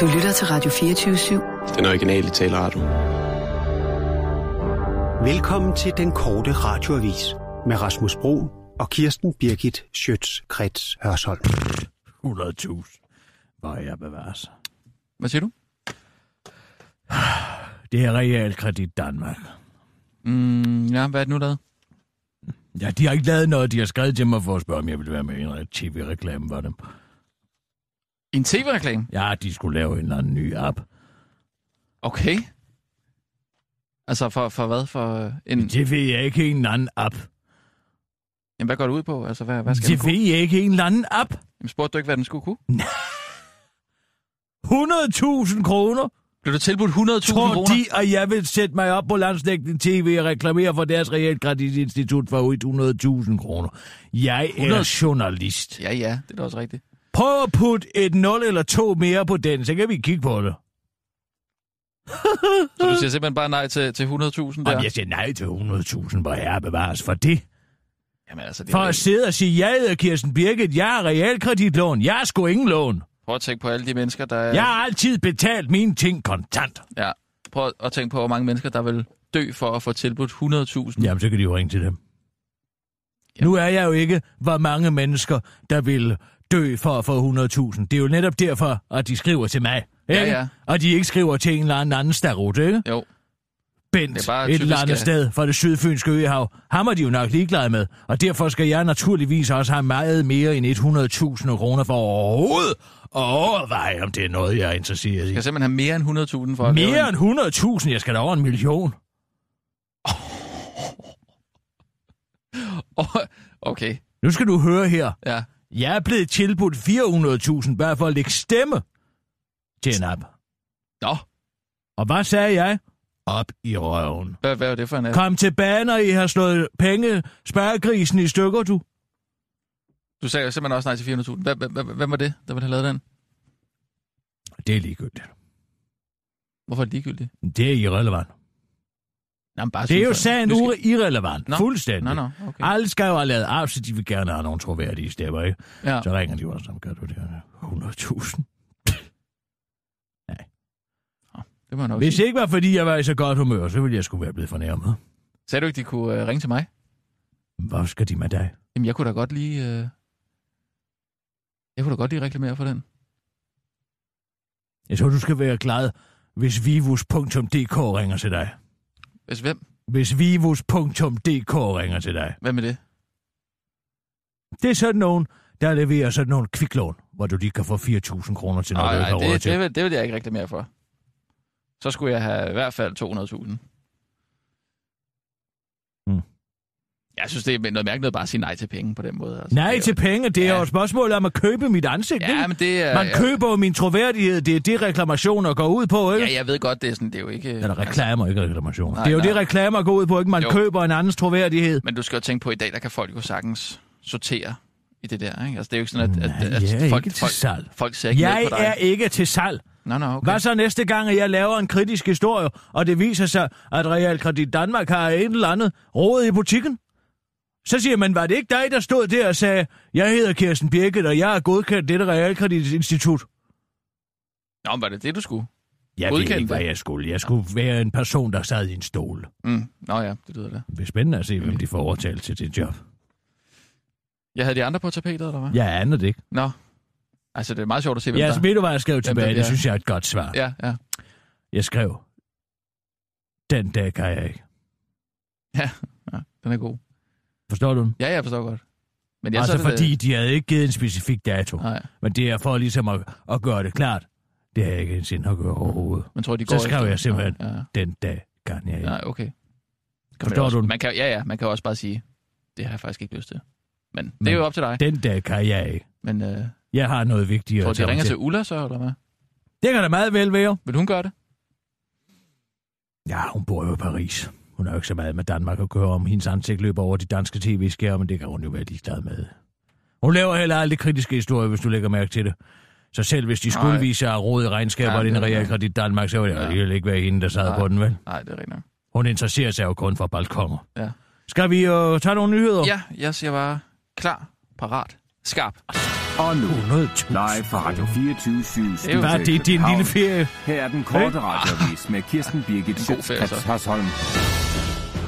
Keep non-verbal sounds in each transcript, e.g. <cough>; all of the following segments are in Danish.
Du lytter til Radio 24-7. Den originale taleradio. Velkommen til den korte radioavis med Rasmus Bro og Kirsten Birgit Schøtz-Krets Hørsholm. 100.000. Hvor jeg bevares. Hvad siger du? Det er Realkredit Danmark. Mm, ja, hvad er det nu, lavet? Ja, de har ikke lavet noget. De har skrevet til mig for at spørge, om jeg ville være med i en tv-reklame for dem. En tv-reklame? Ja, de skulle lave en eller anden ny app. Okay. Altså for, for hvad? For øh, en... Det ved jeg ikke, en eller anden app. Jamen, hvad går det ud på? Altså, hvad, hvad skal Det den ved jeg ikke, en eller anden app. Jamen, spurgte du ikke, hvad den skulle kunne? 100.000 kroner. Blev du tilbudt 100.000 Tror kroner? de, at jeg vil sætte mig op på landsdækkende tv og reklamere for deres realkreditinstitut for 100.000 kroner? Jeg er 100? journalist. Ja, ja, det er da også rigtigt. Prøv at putte et 0 eller 2 mere på den, så kan vi kigge på det. <laughs> Så du siger simpelthen bare nej til, til 100.000 der? Om jeg siger nej til 100.000, hvor herre bevares for det. Jamen, altså, det For er at sidde og sige, jeg hedder Kirsten Birgit, jeg har realkreditlån, jeg har sgu ingen lån. Prøv at tænke på alle de mennesker, der er... Jeg har altid betalt mine ting kontant. ja. Prøv at tænke på, hvor mange mennesker, der vil dø for at få tilbudt 100.000. Jamen, så kan de jo ringe til dem. Nu er jeg jo ikke, hvor mange mennesker, der vil dø for at få 100.000. Det er jo netop derfor, at de skriver til mig. Ikke? Ja, ja. Og de ikke skriver til en eller anden anden starut, ikke? Jo. Bent Det er et eller andet sted fra det sydfynske øhav. Ham er de jo nok ligeglade med, og derfor skal jeg naturligvis også have meget mere end 100.000 kroner for overhovedet at overveje, om det er noget, jeg er interesseret i. Jeg skal simpelthen have mere end 100.000 for at Mere en... end 100.000, jeg skal da over en million. <laughs> Okay, Nu skal du høre her. ja. Jeg er blevet tilbudt 400.000 bare for at lægge stemme til en app. Nå, Og hvad sagde jeg? Op i røven. hvad, hvad er det for en... Kom tilbage, når I har slået penge, spærregrisen i stykker, du. Du sagde jo simpelthen også nej til 400.000. Hvad- hvad- hvad- Hvem var det, der ville have lavet den? Det er ligegyldigt. Hvorfor er det ligegyldigt? Det er irrelevant. Jamen, bare Det er jo sagen skal- ure irrelevant. Nå. Fuldstændig. Nå, nå, okay. Alle skal jo have lavet af, så de vil gerne have nogle troværdige stemmer, ikke? Ja. Så ringer de jo også, gør du det her 100.000. <laughs> Det må jeg nok Hvis sige. det ikke var, fordi jeg var i så godt humør, så ville jeg skulle være blevet fornærmet. Sagde du ikke, de kunne uh, ringe til mig? Hvad skal de med dig? Jamen, jeg kunne da godt lige... Uh... Jeg kunne da godt lige reklamere for den. Jeg tror, du skal være glad, hvis vivus.dk ringer til dig. Hvis hvem? Hvis vivus.dk ringer til dig. Hvem er det? Det er sådan nogen, der leverer sådan nogle kviklån, hvor du lige kan få 4.000 kroner til noget, Nej, du ikke nej, har råd det, til. det, vil, det vil jeg ikke reklamere for. Så skulle jeg have i hvert fald 200.000. Hmm. Jeg synes, det er noget mærkeligt at bare sige nej til penge på den måde. Altså, Nej til penge, det er Ja. jo et spørgsmål om at købe mit ansigt, Ja, ikke? men det er... Man køber jo min troværdighed, det er det, reklamationer går ud på, ikke? Ja, jeg ved godt, det er sådan, det er jo ikke... Eller reklamer, ikke reklamationer. Nej, det er jo nej. det, reklamer går ud på, ikke? Man Jo. køber en andens troværdighed. Men du skal jo tænke på, at i dag, der kan folk jo sagtens sortere i det der, ikke? Altså, det er jo ikke sådan, at, Nej, at, at jeg er folk, ikke til folk, salg. folk ser ikke Jeg ned på dig. er ikke til salg. Nå, nå, okay. Hvad så næste gang, at jeg laver en kritisk historie, og det viser sig, at Realkredit Danmark har et eller andet råd i butikken? Så siger man, var det ikke dig, der stod der og sagde, jeg hedder Kirsten Birgit, og jeg er godkendt dette Realkreditinstitut? Nå, men var det det, du skulle? Jeg ved Godkendt ikke, hvad det? jeg skulle. Jeg skulle være en person, der sad i en stol. Mm. Nå ja, det lyder det. Det bliver spændende at se, hvem de får overtalt til det job. Jeg havde de andre på tapetet, eller hvad? Jeg aner det ikke. Nå. Altså, det er meget sjovt at se, hvem Ja, der... så ved du, hvad jeg skrev tilbage? Det bliver- synes jeg er et godt svar. Ja, ja. Jeg skrev, den dag kan jeg ikke. <laughs> Ja, den er god. Forstår du? Ja, jeg forstår godt. Men jeg altså så det, fordi de havde ikke givet en specifik dato. Nej, Men det er for ligesom at, at gøre det klart. Det har jeg ikke en sind at gøre overhovedet. men tror, de Så går skrev efter- jeg simpelthen, Ja, ja. den dag kan jeg ikke. Nej, okay. Kan man Forstår også, du? Man kan, ja, ja, man kan også bare sige, det har jeg faktisk ikke lyst til. Men det Men er jo op til dig. Den dag kan jeg ikke. Men øh, Jeg har noget vigtigere tror at du, de ringer til. til Ulla så, eller hvad? Det kan da meget vel være. Vil hun gøre det? Ja, hun bor jo i Paris. Hun har jo ikke så meget med Danmark at gøre om. Hendes ansigt løber over de danske tv-skærme, men det kan hun jo være ligeglad med. Hun laver heller aldrig kritiske historier, hvis du lægger mærke til det. Så selv hvis de skulle Nej. vise af råd i regnskaber Ja, ja, i en det er realkredit Danmark, så ville det Ja. ikke være hende, der sad Nej. på den, vel? Nej, det er rigtigt. Hun interesserer sig jo kun for balkonger. Ja. Skal vi uh, tage nogle nyheder? Ja, jeg siger bare klar, parat, skarp. Og nu, 100.000. live fra Radio 24 7 Var det din lille ferie? Her er den korte radiovis med Kirsten Birgit <laughs> god ferie, så. Schøtzgrads Hasholm.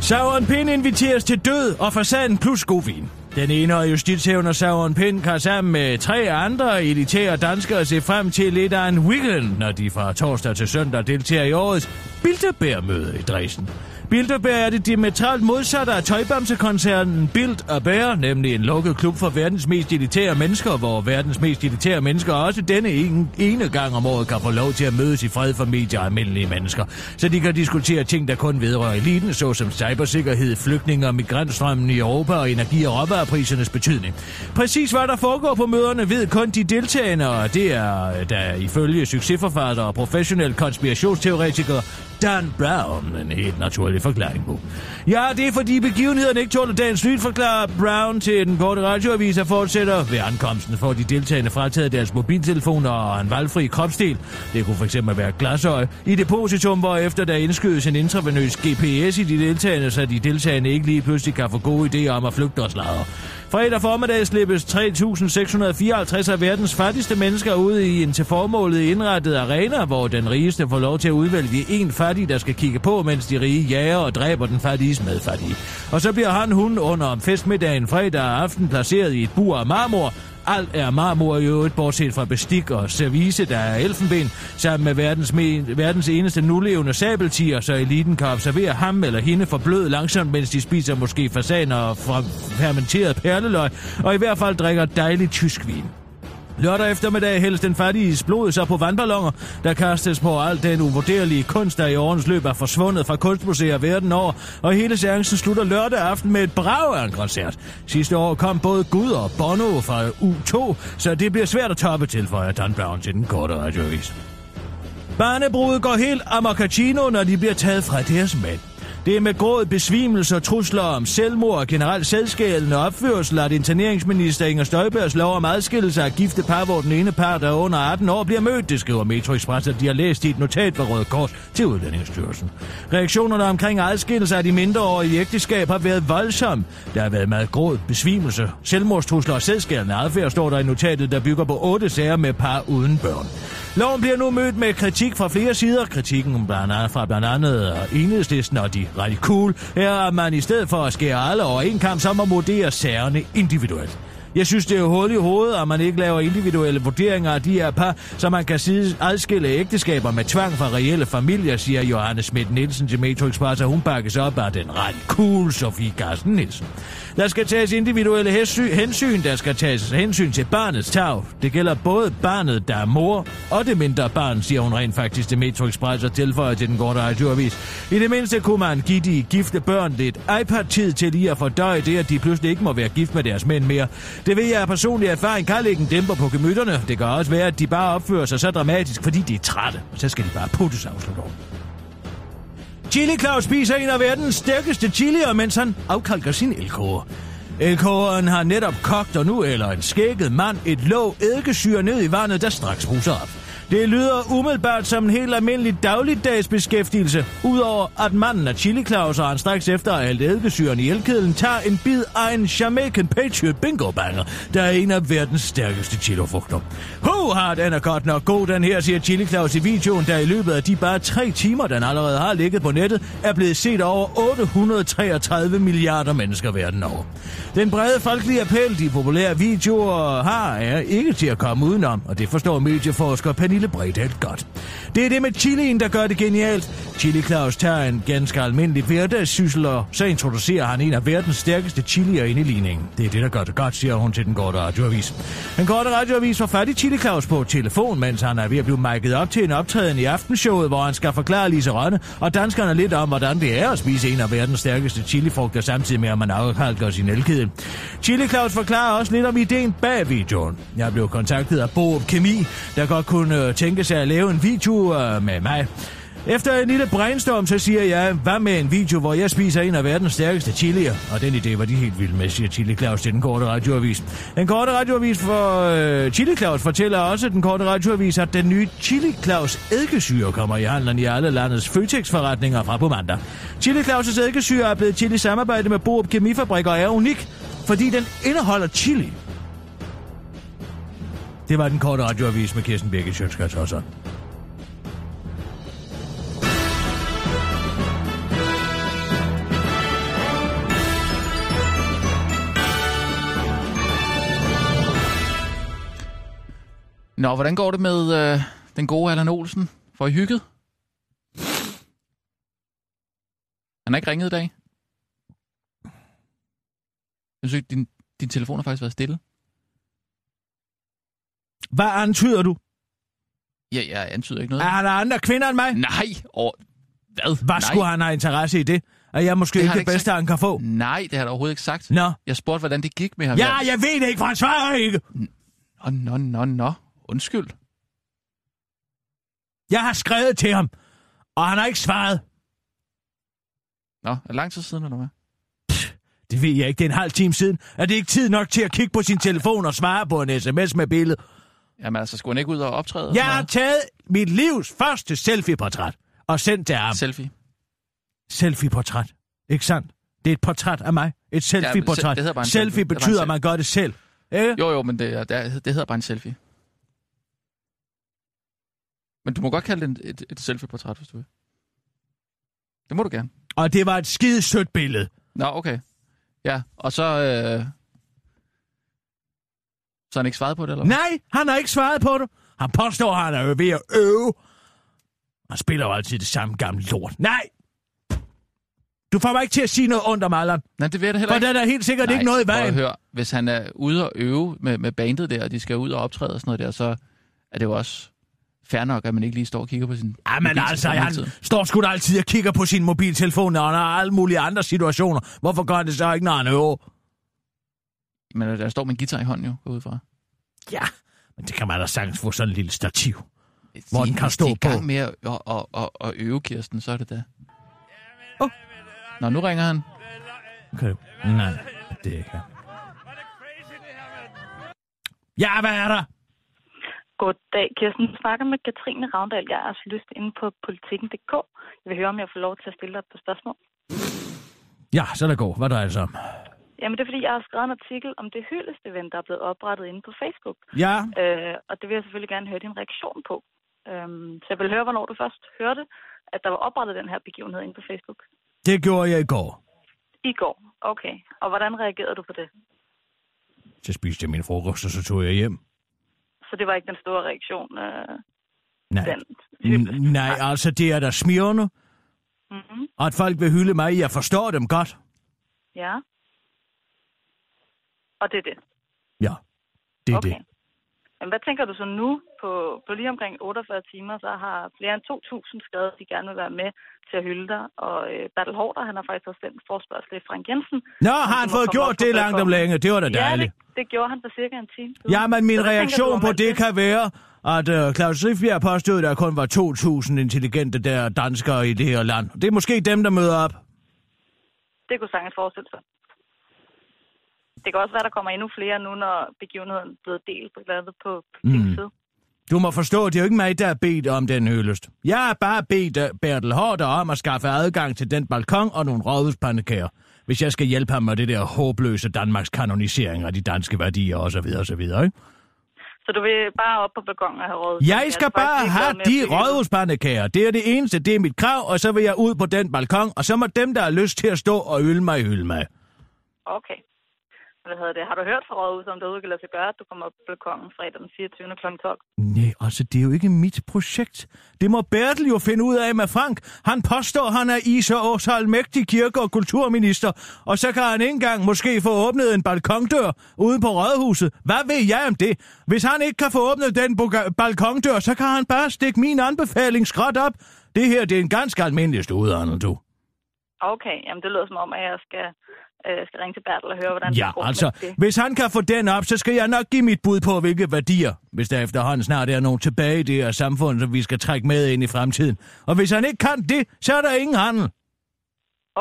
Sauron Pind inviteres til død og fasaden plus god vin. Den ene og justitshævner Sauron Pind kan sammen med tre andre elitære danskere se frem til lidt af en weekend, når de fra torsdag til søndag deltager i årets Bilderberg-møde i Dresden. Bilderberg er det diametralt modsatte af tøjbamsekoncernen Bild og Bær, nemlig en lukket klub for verdens mest elitære mennesker, hvor verdens mest elitære mennesker også denne en, ene gang om året kan få lov til at mødes i fred for medier og almindelige mennesker, så de kan diskutere ting, der kun vedrører eliten, såsom cybersikkerhed, flygtninge og migrantstrømmen i Europa og energi- og råvareprisernes betydning. Præcis hvad der foregår på møderne ved kun de deltagende, og det er der ifølge succesforfatter og professionel konspirationsteoretiker Dan Brown en helt naturlig Øh, forklaring på. Ja, det er fordi begivenhederne ikke tåler dagens lyd, forklarer Brown til den korte radioavis, og fortsætter ved ankomsten får de deltagende frataget deres mobiltelefoner og en valgfri kropsdel. Det kunne fx være glasøje i depositum, hvor efter der indskydes en intravenøs GPS i de deltagende, så de deltagende ikke lige pludselig kan få gode idéer om at flygte og sladre. Fredag formiddag slippes 3.654 af verdens fattigste mennesker ud i en til formålet indrettet arena, hvor den rigeste får lov til at udvælge en fattig, der skal kigge på, mens de rige jager og dræber den fattiges medfattige. Og så bliver han hun under festmiddagen fredag aften placeret i et bur af marmor, alt er marmor i øvrigt, bortset fra bestik og service, der er elfenben, sammen med verdens, me- verdens eneste nulevende sabeltiger, så eliten kan observere ham eller hende forbløde langsomt, mens de spiser måske fasaner og fra fermenteret perleløg, og i hvert fald drikker dejlig tysk vin. Lørdag eftermiddag hældes den fattige blod så på vandballoner, der kastes på alt den uvurderlige kunst, der i årens løb er forsvundet fra kunstmuseer verden over, og hele seancen slutter lørdag aften med et brag af en koncert. Sidste år kom både Gud og Bono fra U2, så det bliver svært at toppe tilføjer Dan Brown til den korte radioavis. Barnebrudet går helt amakacino, når de bliver taget fra deres mænd. Det er med gråd, besvimelse og trusler om selvmord og generelt selvskælende opførsel, at interneringsminister Inger Støjbergs lov om adskillelse af gifte par, hvor den ene par, der er under 18 år, bliver mødt, det skriver Metro Express, at de har læst i et notat fra Røde Kors til Udlændingsstyrelsen. Reaktionerne omkring adskillelse af de mindreårige ægteskab har været voldsomme. Der har været meget gråd, besvimelse, selvmordstrusler og selvskælende adfærd, står der i notatet, der bygger på otte sager med par uden børn. Loven bliver nu mødt med kritik fra flere sider. Kritikken blandt andet fra blandt andet øh, enhedslisten og de rigtig cool er, at man i stedet for at skære alle over en kamp, så må vurdere sagerne individuelt. Jeg synes, det er hul i hovedet, at man ikke laver individuelle vurderinger af de her par, så man kan sige adskille ægteskaber med tvang fra reelle familier, siger Johannes Schmidt Nielsen til Metro Express, og hun bakkes op af den ret cool Sofie Carsten Nielsen. Der skal tages individuelle hensyn, der skal tages hensyn til barnets tag. Det gælder både barnet, der er mor, og det mindre barn, siger hun rent faktisk til Metro Express og tilføjer til den korte radioavis. I det mindste kunne man give de gifte børn lidt iPad-tid til lige at fordøje det, at de pludselig ikke må være gift med deres mænd mere. Det ved jeg af personlig erfaring kan lægge en dæmper på gemytterne. Det kan også være, at de bare opfører sig så dramatisk, fordi de er trætte. Så skal de bare puttes afslutte over. Chili Claus spiser en af verdens stærkeste chilier, mens han afkalker sin elkoger. Elkogeren har netop kogt, og nu eller en skægget mand et låg eddikesyre ned i vandet, der straks bruser op. Det lyder umiddelbart som en helt almindelig dagligdags beskæftigelse, udover at manden af Chili Claus og han straks efter at hælde eddikesyren i elkedlen tager en bid af en Jamaican Patriot Bingo Banger, der er en af verdens stærkeste chilofrugter. Ho, har den er godt nok god, den her, siger Chili Claus i videoen, der i løbet af de bare tre timer, den allerede har ligget på nettet, er blevet set over 833 milliarder mennesker verden over. Den brede folkelige appel, de populære videoer har, er ikke til at komme udenom, og det forstår medieforsker Pernille Bredal godt. Det er det med chilien, der gør det genialt. Chili Claus tager en ganske almindelig hverdagssyssel, og så introducerer han en af verdens stærkeste chilier ind i ligningen. Det er det, der gør det godt, siger hun til den korte radioavis. Den korte radioavis får fat i Chili Claus på telefon, mens han er ved at blive mic'et op til en optræden i aftenshowet, hvor han skal forklare Lise Rønne og danskerne lidt om, hvordan det er at spise en af verdens stærkeste chilifrugter, samtidig med, at man afkalker sin elkedel. Chili Claus forklarer også lidt om ideen bag videoen. Jeg blev kontaktet af Boop Kemi, der godt kunne Øh, tænke sig at lave en video øh, med mig. Efter en lille brainstorm, så siger jeg, hvad med en video, hvor jeg spiser en af verdens stærkeste chilier? Og den idé var de helt vilde med, siger Chili Claus til den korte radioavis. Den korte radioavis for øh, Chili Claus fortæller også den korte radioavis, at den nye Chili Claus eddikesyre kommer i handlen i alle landets Føtex-forretninger fra på mandag. Chili Claus' eddikesyre er blevet til i samarbejde med Boop Kemifabrik og er unik, fordi den indeholder chili. Det var den korte radioavis med Kirsten Birgit Sjøtskrets også. Nå, hvordan går det med øh, den gode Allan Olsen? Får I hygget? Han har ikke ringet i dag. Jeg synes, din, din telefon har faktisk været stille. Hvad antyder du? Ja, jeg antyder ikke noget. Er der andre kvinder end mig? Nej, og hvad? Hvad Nej. skulle han have interesse i det? Er jeg måske Det ikke det bedste, sagt. han kan få? Nej, det har jeg overhovedet ikke sagt. Nå. Jeg spurgte, hvordan det gik med ham. Ja, jeg ved det ikke, for han svarer ikke. Nå, nå, nå, nå. Undskyld. Jeg har skrevet til ham, og han har ikke svaret. Nå, er det lang tid siden, eller hvad? Det ved jeg ikke. Det er en halv time siden. Er det ikke tid nok til at kigge på sin telefon og svare på en sms med billede? Jamen altså, skulle han ikke ud og optræde? Jeg har taget mit livs første selfie-portræt og sendt til ham. Selfie. Selfie-portræt. Ikke sandt? Det er et portræt af mig. Et selfie-portræt. det en selfie selfie. Det er betyder, at man gør det selv. Ikke? Jo, jo, men det, det, det hedder bare en selfie. Men du må godt kalde det et, et, et selfie-portræt, hvis du vil. Det må du gerne. Og det var et skide sødt billede. Nå, okay. Ja, og så... Øh... Så han ikke svaret på det, eller hvad? Nej, han har ikke svaret på det. Han påstår, at han er ved at øve. Han spiller jo altid det samme gamle lort. Nej! Du får mig ikke til at sige noget ondt om Allan. Nej, det ved jeg da heller For ikke. der er helt sikkert Nej, ikke noget i vejen. Høre, hvis han er ude og øve med, med bandet der, og de skal ud og optræde og sådan noget der, så er det jo også fair nok, at man ikke lige står og kigger på sin Ja, men altså, han står sgu da altid og kigger på sin mobiltelefon, når han har alle mulige andre situationer. Hvorfor gør han det så ikke, når han øver? Men der står med en guitar i hånden jo, gå ud fra. Ja, men det kan man da sagtens få sådan en lille stativ. Hvor den kan Hvis stå de er på. med at, at, at, at, øve, Kirsten, så er det da. Åh. Nå, nu ringer han. Okay. Nej, det er ikke. Ja, hvad er der? Goddag, Kirsten. Snakker med Katrine Ravndal. Jeg er lyst inde på politikken.dk. Jeg vil høre, om jeg får lov til at stille dig et par spørgsmål. Ja, så er der går. Hvad drejer det sig om? Jamen, det er, fordi jeg har skrevet en artikel om det hyldest-event, der er blevet oprettet inde på Facebook. Ja, Øh, og det vil jeg selvfølgelig gerne høre din reaktion på. Øhm, så jeg vil høre, hvornår du først hørte, at der var oprettet den her begivenhed inde på Facebook. det gjorde jeg i går. I går. Okay. Og hvordan reagerede du på det? Så spiste jeg min frokost, og så tog jeg hjem. Så det var ikke den store reaktion. Øh, Nej, den N- nej altså det er der smirrende, Mm-hmm. og at folk vil hylde mig. Jeg forstår dem godt. Ja. Og det er det. Ja, det er okay. det. Men hvad tænker du så nu? På, på lige omkring 48 timer, så har flere end 2.000 skrevet, at de gerne vil være med til at hylde dig. Og øh, Bertel Hårder, han har faktisk også sendt forspørgsel til Frank Jensen. Nå, har han du fået gjort det langt om længe? Det var da Ja, dejligt. det, det gjorde han for cirka en time siden. Ja, men min Så du reaktion om på det kan være, at uh, Claus Riffbjerg påstod, at der kun var 2.000 intelligente der danskere i det her land. Det er måske dem, der møder op. Det kunne sagtens forestille sig. Det kan også være, der kommer endnu flere nu, når begivenheden er blevet delt på, andet på Mm. side. Du må forstå, det er jo ikke mig, der er bedt om den hyldest. Jeg har bare bedt uh, Bertel Hårder om at skaffe adgang til den balkon og nogle rådhuspandekager, hvis jeg skal hjælpe ham med det der håbløse Danmarks kanonisering af de danske værdier osv. osv. Ikke? Så du vil bare op på balkonen og have råd? Jeg skal bare have de rådhuspandekager. Det er det eneste, det er mit krav, og så vil jeg ud på den balkon, og så må dem, der har lyst til at stå og ylde mig, ylde mig. Okay. Hvad hedder det? Har du hørt fra rådhuset, om det overhovedet kan lade sig gøre, at du kommer op på balkonen fredag den 24. kl. 12? Nej, altså, det er jo ikke mit projekt. Det må Bertel jo finde ud af med Frank. Han påstår, han er Isa Årsal mægtig kirke- og kulturminister, og så kan han ikke engang måske få åbnet en balkondør ude på rådhuset. Hvad ved jeg om det? Hvis han ikke kan få åbnet den balkondør, så kan han bare stikke min anbefaling skråt op. Det her, det er en ganske almindelig studehandel, du. Okay, jamen det lyder som om, at jeg skal, øh, skal ringe til Bertel og høre, hvordan Ja, det går altså, det. hvis han kan få den op, så skal jeg nok give mit bud på, hvilke værdier, hvis der efterhånden snart er nogen tilbage i det her samfund, som vi skal trække med ind i fremtiden. Og hvis han ikke kan det, så er der ingen handel.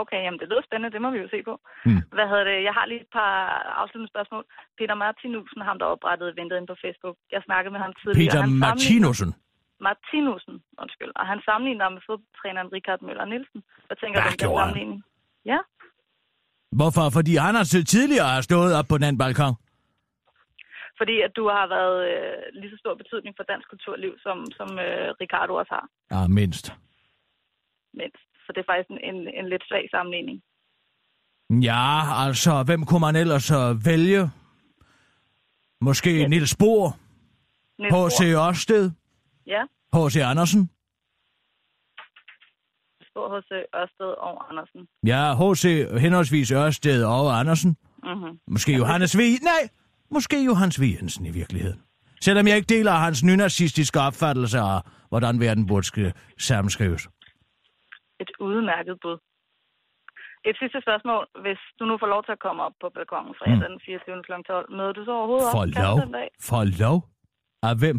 Okay, jamen det lyder spændende, det må vi jo se på. Hmm. Hvad hedder det? Jeg har lige et par afsluttende spørgsmål. Peter Martinussen, ham der oprettede eventet inde på Facebook. Jeg snakkede med ham tidligere. Peter Han Martinussen. Martinussen, undskyld. Og han sammenligner med fodboldtræneren Richard Møller Nielsen. Hvad tænker Hvad du om den sammenligning? Ja, Hvorfor? Fordi han har så tidligere har stået op på den balkon. Fordi at du har været øh, lige så stor betydning for dansk kulturliv, som, som øh, Ricardo også har. Ja, mindst. Mindst. Så det er faktisk en, en, en lidt svag sammenligning. Ja, altså, hvem kunne man ellers uh, vælge? Måske ja. Niels Bohr, H.C. Ørsted, Ja, H.C. Andersen. Hos øh, Ørsted og Andersen. Ja, H.C. henholdsvis Ørsted og Andersen. Mm-hmm. Måske Johannes V. Nej, måske Johannes V. Jensen i virkeligheden. Selvom jeg ikke deler hans nynazistiske opfattelse af, hvordan verden burde sk- sammenskrives. Et udmærket bud. Et sidste spørgsmål. Hvis du nu får lov til at komme op på balkongen fredag Mm. den 24. kl. 12, møder du så overhovedet For op? Lov? den dag? For lov? Af hvem?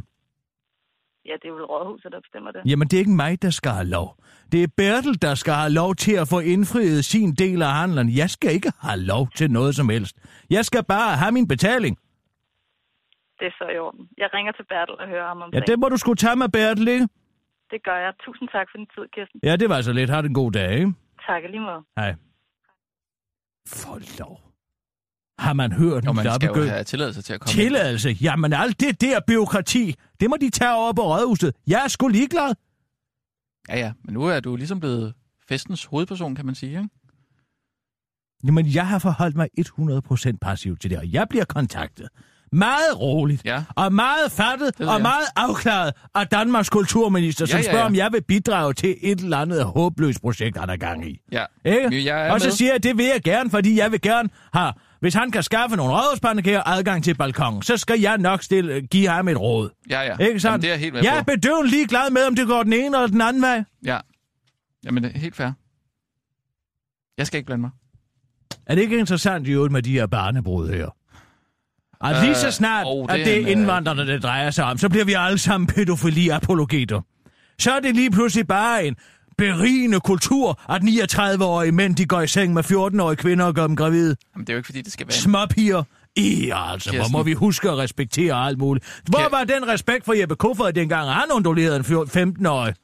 Ja, det er jo rådhuset, der bestemmer det. Jamen, det er ikke mig, der skal have lov. Det er Bertel, der skal have lov til at få indfriet sin del af handlen. Jeg skal ikke have lov til noget som helst. Jeg skal bare have min betaling. Det er så i orden. Jeg ringer til Bertel og hører ham om Ja, det må du skulle tage med Bertel, ikke? Det gør jeg. Tusind tak for din tid, Kirsten. Ja, det var så lidt. Har det en god dag, ikke? Tak lige måde. Hej. For lov. Har man hørt Og man skal jo lappegø? have tilladelse til at komme ind. Tilladelse? Jamen, alt det der byråkrati, det må de tage over på rådhuset. Jeg er sgu ligeglad. Ja, ja, men nu er du ligesom blevet festens hovedperson, kan man sige, ikke? Jamen, jeg har forholdt mig 100% passiv til det, og jeg bliver kontaktet. Meget roligt, Ja. og meget fattet, og jeg. meget afklaret af Danmarks kulturminister, som Ja, ja, spørger, ja. om jeg vil bidrage til et eller andet håbløst projekt, han er gang i. Ja. Ikke? Jeg er og så med. siger jeg, det vil jeg gerne, fordi jeg vil gerne have, hvis han kan skaffe nogle rådhuspandekager adgang til balkongen, så skal jeg nok stille, give ham et råd. Ja, ja. Ikke sandt? Jamen, det er helt med jeg er bedøvende ligeglad med, om det går den ene eller den anden vej. Ja. Jamen, det er helt fair. Jeg skal ikke blande mig. Er det ikke interessant i øvrigt med de her barnebrud her? Og lige så Øh, snart, åh, at det det er øh, indvandrerne, det drejer sig om, så bliver vi alle sammen pædofili-apologeter. Så er det lige pludselig bare en berigende kultur, at 39-årige mænd, de går i seng med 14-årige kvinder og gør dem gravide. Jamen, det er jo ikke, fordi det skal være... Småpiger. Ja, altså, hvor Kirsten. må vi huske at respektere alt muligt. Hvor Kir- var den respekt for Jeppe Kofod dengang, han undulerede en 15-årig?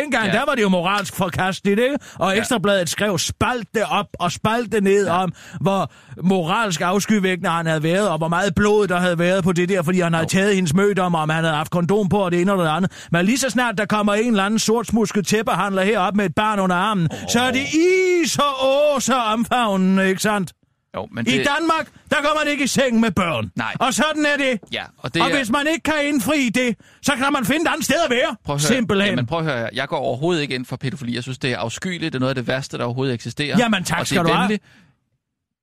Dengang, Ja. ja. der var det jo moralsk forkasteligt, ikke? Og Ekstrabladet skrev spalt det op og spalt det ned ja. om, hvor moralsk afskyvækkende han havde været, og hvor meget blod der havde været på det der, fordi han havde taget hendes mødom, og om han havde haft kondom på, og det ene og det andet. Men lige så snart der kommer en eller anden sortsmusket tæppehandler herop med et barn under armen, oh. så er det is og ås og omfavnen, ikke sandt? Jo, men I det... Danmark, der går man ikke i seng med børn. Nej. Og sådan er det. Ja, og det Det og er... hvis man ikke kan indfri det, så kan man finde et andet sted at være. Prøv at høre, Simpelthen. Jamen, prøv at høre, jeg går overhovedet ikke ind for pædofili. Jeg synes, det er afskyeligt. Det er noget af det værste, der overhovedet eksisterer. Jamen, tak og det skal er du have.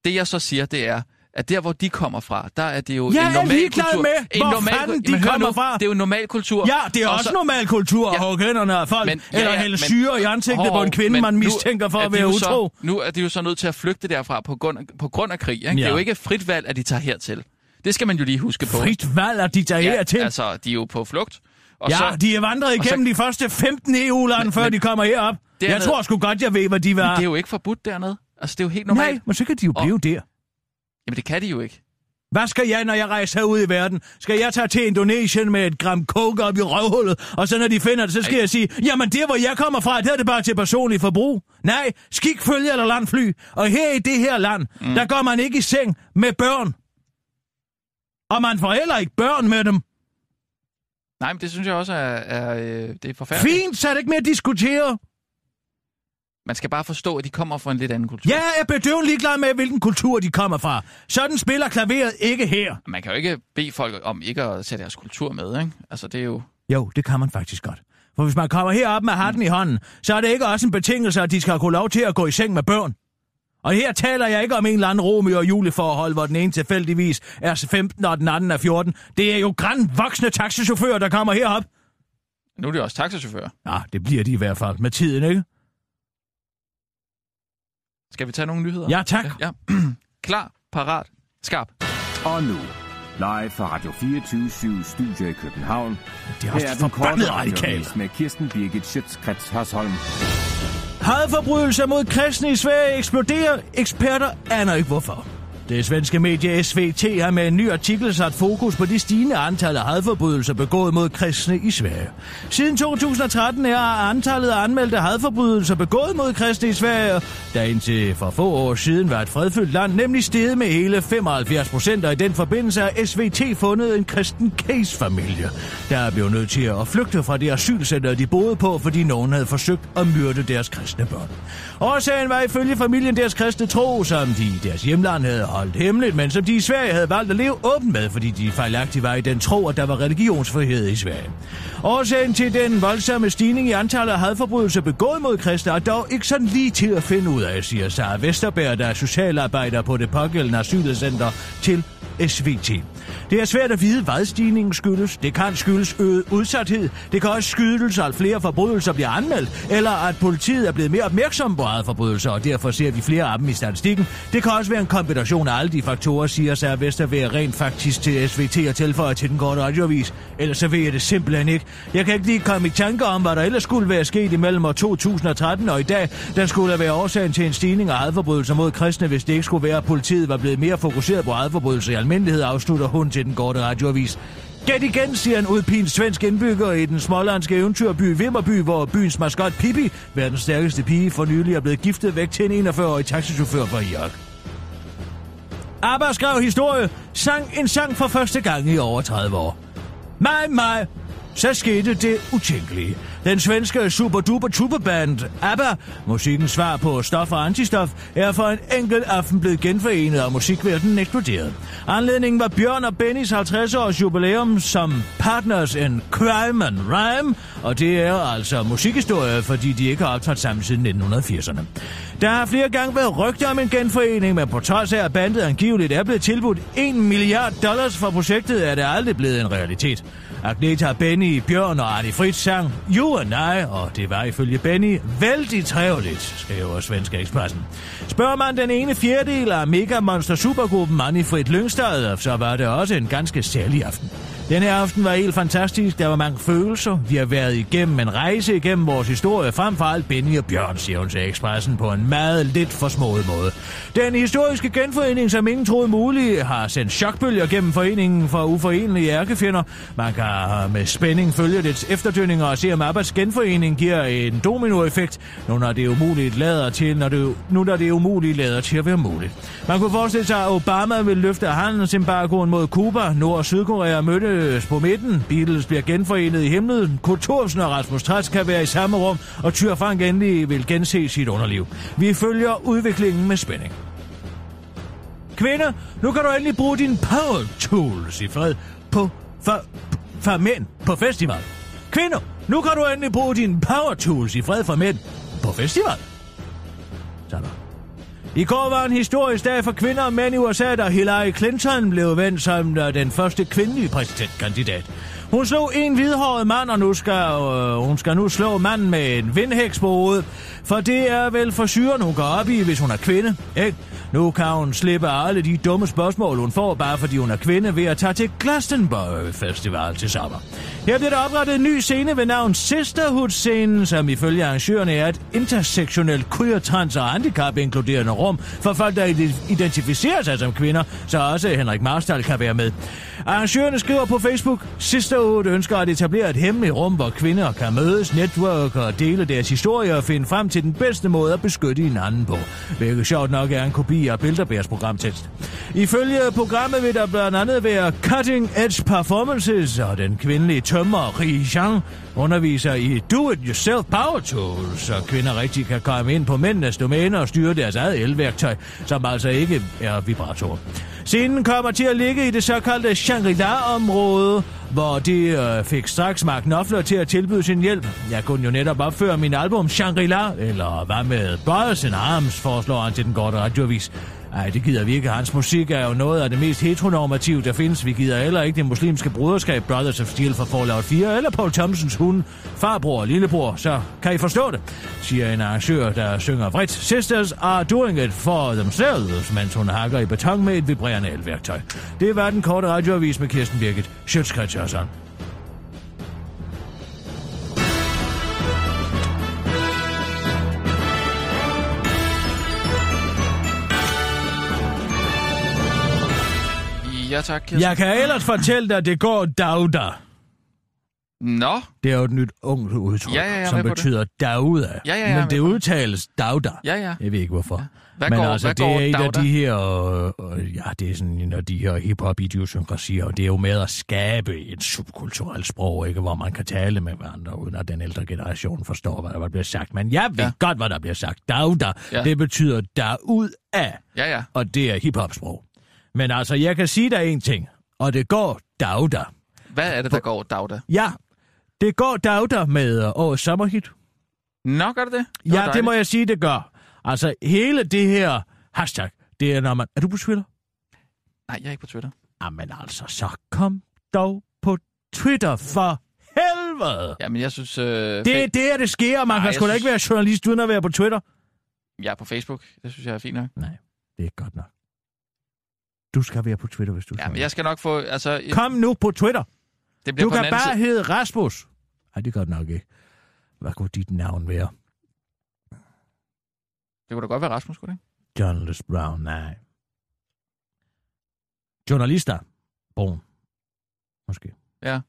Det, jeg så siger, det er, at der, hvor de kommer fra, der er det jo Jeg en er normal ligeglad kultur. med, en hvor normal, fanden de Jamen, kommer nu, fra. Det er jo en normal kultur. Ja, det er Og også så- normal kultur at Ja. hugge hænderne af folk, Men- ja, eller ja, hælde syre i ansigtet på en kvinde, man mistænker for er at være utro. Så, nu er de jo så nødt til at flygte derfra på grund, på grund af krig. Ikke? Det Ja. er jo ikke frit valg, at de tager hertil. Det skal man jo lige huske på. Frit valg, at de tager ja, hertil. altså, de er jo på flugt. Og Ja, så, de er vandret og så- igennem de første 15 EU-lande, før men- de kommer herop. Jeg Dernede- tror sgu godt, jeg ved, hvad de var. det er jo ikke forbudt dernede. Altså, det er jo helt normalt. Nej, men så kan de jo blive der. Jamen, det kan de jo ikke. Hvad skal jeg, når jeg rejser ud i verden? Skal jeg tage til Indonesien med et gram coke op i røvhullet, og så når de finder det, så skal Ej. jeg sige, jamen der, hvor jeg kommer fra, der er det bare til personlig forbrug. Nej, skik følge eller landfly. Og her i det her land, mm. der går man ikke i seng med børn. Og man får heller ikke børn med dem. Nej, men det synes jeg også er, er øh, det er forfærdeligt. Fint, så er det ikke mere at diskutere. Man skal bare forstå, at de kommer fra en lidt anden kultur. Jeg er bedøvende ligeglad med, hvilken kultur de kommer fra. Sådan spiller klaveret ikke her. Man kan jo ikke bede folk om ikke at sætte deres kultur med, ikke? Altså, det er jo... Jo, det kan man faktisk godt. For hvis man kommer herop med hatten i hånden, så er det ikke også en betingelse, at de skal kunne lov til at gå i seng med børn. Og her taler jeg ikke om en eller anden Romeo og juleforhold, hvor den ene tilfældigvis er 15 og den anden er 14. Det er jo græn voksne taxichauffører, der kommer herop. Nu er de også taxachauffører. Ja, det bliver de i hvert fald med tiden, ikke? Skal vi tage nogle nyheder? Ja, tak. Ja. <clears throat> Klar, parat, skarp. Og nu, live fra Radio 24 Studio i København. Det er Her også er den forbandet korte med Kirsten Birgit Schøtzgrads Hasholm. Hadforbrydelser mod kristne i Sverige eksploderer. Eksperter aner ikke hvorfor. Det svenske medie SVT har med en ny artikel sat fokus på de stigende antal af hadforbrydelser begået mod kristne i Sverige. Siden 2013 er antallet af anmeldte hadforbrydelser begået mod kristne i Sverige, der indtil for få år siden var et fredfyldt land, nemlig steget med hele 75 procent, og i den forbindelse har SVT fundet en kristen case-familie, der er blevet nødt til at flygte fra det asylcenter, de boede på, fordi nogen havde forsøgt at myrde deres kristne børn. Årsagen var ifølge familien deres kristne tro, som de i deres hjemland havde holdt hemmeligt, men som de i Sverige havde valgt at leve åben med, fordi de fejlagtigt var i den tro, at der var religionsfrihed i Sverige. Årsagen til den voldsomme stigning i antallet af hadforbrydelser begået mod kristne er dog ikke sådan lige til at finde ud af, siger Sara Vesterberg, der er socialarbejder på det pågældende asylcenter til SVT. Det er svært at vide, hvad stigningen skyldes. Det kan skyldes øget udsathed. Det kan også skyldes, at flere forbrydelser bliver anmeldt, eller at politiet er blevet mere opmærksom på eget forbrydelser, og derfor ser vi flere af dem i statistikken. Det kan også være en kombination af alle de faktorer, siger Sær Vestervær rent faktisk til SVT og tilføjer til den korte radiovis. Ellers så ved jeg det simpelthen ikke. Jeg kan ikke lige komme i tanker om, hvad der ellers skulle være sket imellem år 2013 og i dag. Der skulle være årsagen til en stigning af adforbrydelser mod kristne, hvis det ikke skulle være, at politiet var blevet mere fokuseret på adforbrydelser i almindelighed, afslutter hun til den korte radioavis. Gæt igen, siger en udpint svensk indbygger i den smålandske eventyrby Vimmerby, hvor byens maskot Pippi, verdens stærkeste pige, for nylig er blevet giftet væk til en 41-årig taxichauffør fra Irak. ABBA skrev historie, sang en sang for første gang i over 30 år. Mig, mig, så skete det utænkelige. Den svenske superduper tuberband ABBA, musikkens svar på stof og antistof, er for en enkelt aften blevet genforenet og musikverdenen eksploderede. Anledningen var Bjørn og Bennys 50-års jubilæum som Partners in Crime and Rhyme, og det er altså musikhistorie, fordi de ikke har optrådt sammen siden 1980'erne. Der har flere gange været rygter om en genforening, men på trods af, at bandet angiveligt er blevet tilbudt 1 milliard dollars for projektet, er det aldrig blevet en realitet. Agneta, Benny, Bjørn og Arne Fritz sang You and I, og det var ifølge Benny vældig trævligt, skriver Svenske Expressen. Spørger man den ene fjerdedel af Mega Monster Supergruppen Manifred Lyngstad, så var det også en ganske særlig aften. Denne aften var helt fantastisk. Der var mange følelser. Vi har været igennem en rejse igennem vores historie, frem for alt Benny og Bjørn, siger hun til Expressen på en meget lidt for smået måde. Den historiske genforening, som ingen troede mulig, har sendt chokbølger gennem foreningen for uforenelige ærkefjender. Man kan med spænding følge dets efterdønninger og se, om Abbas genforening giver en dominoeffekt, nu når det er umuligt lader til, når det, nu når det er umuligt lader til at være muligt. Man kunne forestille sig, at Obama vil løfte handelsembargoen mod Cuba, Nord- og Sydkorea mødte på midten. Beatles bliver genforenet i himlen. Kurt Thorsen og Rasmus Træs kan være i samme rum, og Tyr Frank endelig vil gense sit underliv. Vi følger udviklingen med spænding. Kvinder, nu kan du endelig bruge din power tools i fred på for, for mænd på festival. Kvinder, nu kan du endelig bruge din power tools i fred for mænd på festival. Sådan. I går var en historisk dag for kvinder og mænd i USA, da Hillary Clinton blev vendt som øh, den første kvindelige præsidentkandidat. Hun slog en hvidhåret mand, og nu skal, øh, hun skal nu slå manden med en vindhæks på hovedet. For det er vel for syren, hun går op i, hvis hun er kvinde, ikke? Nu kan hun slippe alle de dumme spørgsmål, hun får, bare fordi hun er kvinde, ved at tage til Glastonbury Festival til sommer. Her bliver der oprettet en ny scene ved navn Sisterhood-scenen, som ifølge arrangørerne er et intersektionelt queer, trans og handicap inkluderende rum for folk, der identificerer sig som kvinder, så også Henrik Marstal kan være med. Arrangørerne skriver på Facebook, Sisterhood ønsker at etablere et hemmeligt rum, hvor kvinder kan mødes, netværke og dele deres historier og finde frem til den bedste måde at beskytte hinanden på. Hvilket sjovt nok er en kopi af Bilderbergs programtekst. Ifølge programmet vil der blandt andet være Cutting Edge Performances, og den kvindelige tømmer Ri Zhang underviser i Do-It-Yourself Power Tools, så kvinder rigtig kan komme ind på mændenes domæne og styre deres eget elværktøj, som altså ikke er vibrator. Scenen kommer til at ligge i det såkaldte Shangri-La-område, hvor de øh, fik straks Mark Knopfler til at tilbyde sin hjælp. Jeg kunne jo netop opføre min album Shangri-La, eller hvad med Brothers in Arms, foreslår han til den korte radioavis. Ej, det gider vi ikke. Hans musik er jo noget af det mest heteronormative, der findes. Vi gider heller ikke det muslimske broderskab Brothers of Steel fra Fallout 4, eller Paul Thompsons hund, farbror og lillebror. Så kan I forstå det, siger en arrangør, der synger vredt. Sisters are doing it for themselves, mens hun hakker i beton med et vibrerende elværktøj. Det var den korte radioavis med Kirsten Birgit Schøtzgrads Ja tak, Kirsten. Jeg kan ellers fortælle dig, at det går Dauda. Nå, Det er jo et nyt ungt udtryk, Ja, ja, er som betyder Dauda. Ja, ja, er Men det udtales Dauda. ja ja. Jeg ved ikke hvorfor. Ja. Hvad Men går, altså, hvad det er et af de her, øh, ja, det er sådan en af de her hip-hop idiosynkrasier, og det er jo med at skabe et subkulturelt sprog, ikke, hvor man kan tale med hverandre, uden at den ældre generation forstår, hvad der bliver sagt. Men jeg ved Ja. ja. godt, hvad der bliver sagt. Dauda, Ja. ja. det betyder derud af, Ja, ja. og det er hip-hop-sprog. Men altså, jeg kan sige dig en ting, og det går Dauda. Hvad er det, der går, Dauda? Ja, det går Dauda med øh, årets sommerhit. Nå, gør det det? det? Ja, det må jeg sige, det gør. Altså, hele det her hashtag, det er når man... Er du på Twitter? Nej, jeg er ikke på Twitter. Jamen altså, så kom dog på Twitter for helvede! Ja, men jeg synes... Øh, Det er der, det sker. Man Nej, kan sgu da ikke være synes- journalist uden at være på Twitter. Jeg er på Facebook. Det synes jeg er fint nok. Nej, det er ikke godt nok. Du skal være på Twitter, hvis du Ja, skal men jeg skal nok få... Altså, Kom nu på Twitter. det bliver Du på kan bare side. hedde Rasmus. Nej, det gør det nok ikke. Hvad kunne dit navn være? Det kunne da godt være Rasmus, kunne det ikke? Journalist Brown, nej. Journalister. Brun. Måske. Ja.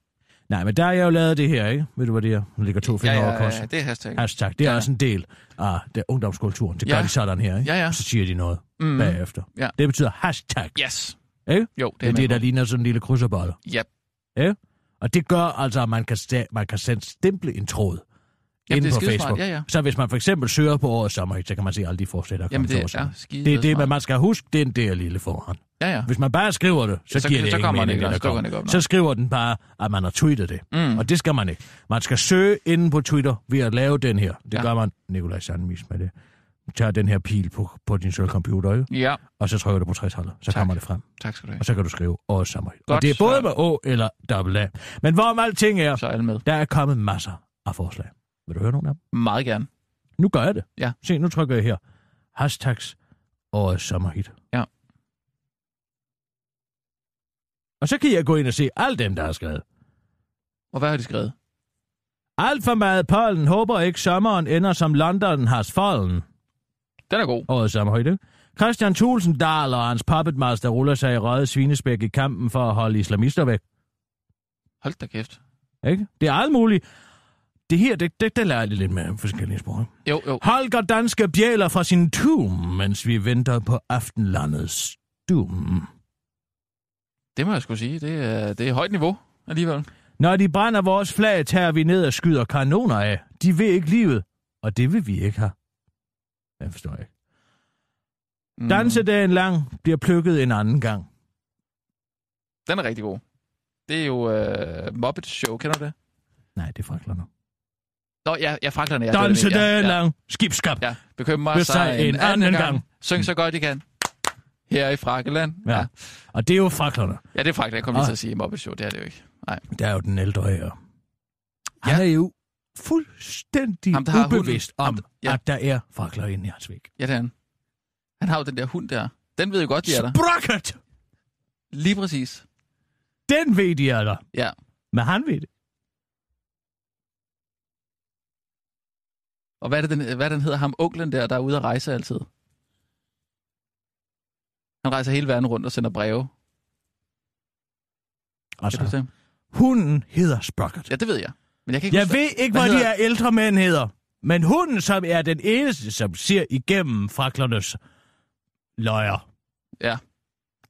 Nej, men der har jeg jo lavet det her, ikke? Ved du, hvad det er? Der ligger to fingre ja, over ja, kors. ja, det er hashtag. Hashtag. Det er Ja. også en del af det ungdomskulturen. Det gør Ja. de sådan her, ikke? Ja, ja. Så siger de noget Mm. bagefter. Ja. Det betyder hashtag. Yes. Ikke? Jo, det Det er det, med der ligner sådan en lille krydserbolle. Yep. Og det gør altså, at man kan, sta- man kan sende stemple en tråd Jamen, inde det er på. Facebook. Ja, ja. Så hvis man for eksempel søger på årets sommerhit, så kan man se alle de forslag, der Jamen, kommer det til er skide Det er det, men man skal huske, det er en der lille foran. Ja, ja. Hvis man bare skriver det, så, så- giver det så den mening, ikke, der kommer. den ikke op. Så skriver den bare, at man har tweetet det. Mm. Og det skal man ikke. Man skal søge inde på Twitter ved at lave den her. Det Ja. gør man, Nikolaj Sandmis med det. Tager den her pil på, på din sølvcomputer, ikke? Ja, og så trykker du på 60 Så Tak. kommer det frem. tak skal du have. Og så kan du skrive årets. Godt, og det er både så- med Å eller dobbelt A. Men hvorom alting er, Så er med. der er kommet masser af forslag. Vil du høre nogle af dem? Meget gerne. Nu gør jeg det. Ja. Se, nu trykker jeg her. Hashtags årets sommerhit. Ja. Og så kan jeg gå ind og se alle dem, der er skrevet. Og hvad har de skrevet? Alt for meget pollen håber ikke sommeren ender som London has fallen. Den er god. Årets sommerhit, ikke? Christian Tulsendal og hans puppetmaster ruller sig i røde svinespæk i kampen for at holde islamister væk. Hold da kæft. Ikke? Det er alt muligt. Det her, det, det, det lærer jeg lidt med forskellige sprog. Jo, jo. Holger danske bjæler fra sin tum, mens vi venter på aftenlandets dum. Det må jeg skulle sige. Det er, det er højt niveau alligevel. Når de brænder vores flag, tager vi ned og skyder kanoner af. De vil ikke livet, og det vil vi ikke have. Jeg forstår ikke. Mm. Dansedagen lang bliver plukket en anden gang. Den er rigtig god. Det er jo uh, Muppet Show, kender du det? Nej, det er fraklerne. Nå, ja, jeg fraklerne. Ja, det var det, ja, ja. lang, skibskab. Ja, bekymrer sig der en, en anden anden gang. gang. Syng så godt I kan. Her i Frakkeland. Ja. ja. Og det er jo fraklerne. Ja, det er Frakkeland. Jeg kom lige til at sige Muppet Show. Det er det jo ikke. Nej. Der er jo den ældre her. Han Ja. er jo fuldstændig Ham, der ubevidst hunden. om, Ham, ja. at der er fakler inde i hans væg. Ja, det er han. Han har jo den der hund der. Den ved jo godt, de er der. Sprocket! Lige præcis. Den ved de er der. Ja. Men han ved det. Og hvad er det, den, hvad den hedder ham, onklen der, der er ude at rejse altid? Han rejser hele verden rundt og sender breve. Kan du Altså, hunden hedder Sprocket. Ja, det ved jeg. Men jeg kan ikke Jeg huske, ved ikke, hvad hvad de hedder- her ældre mænd hedder. Men hunden, som er den eneste, som ser igennem faklernes løjer, Ja,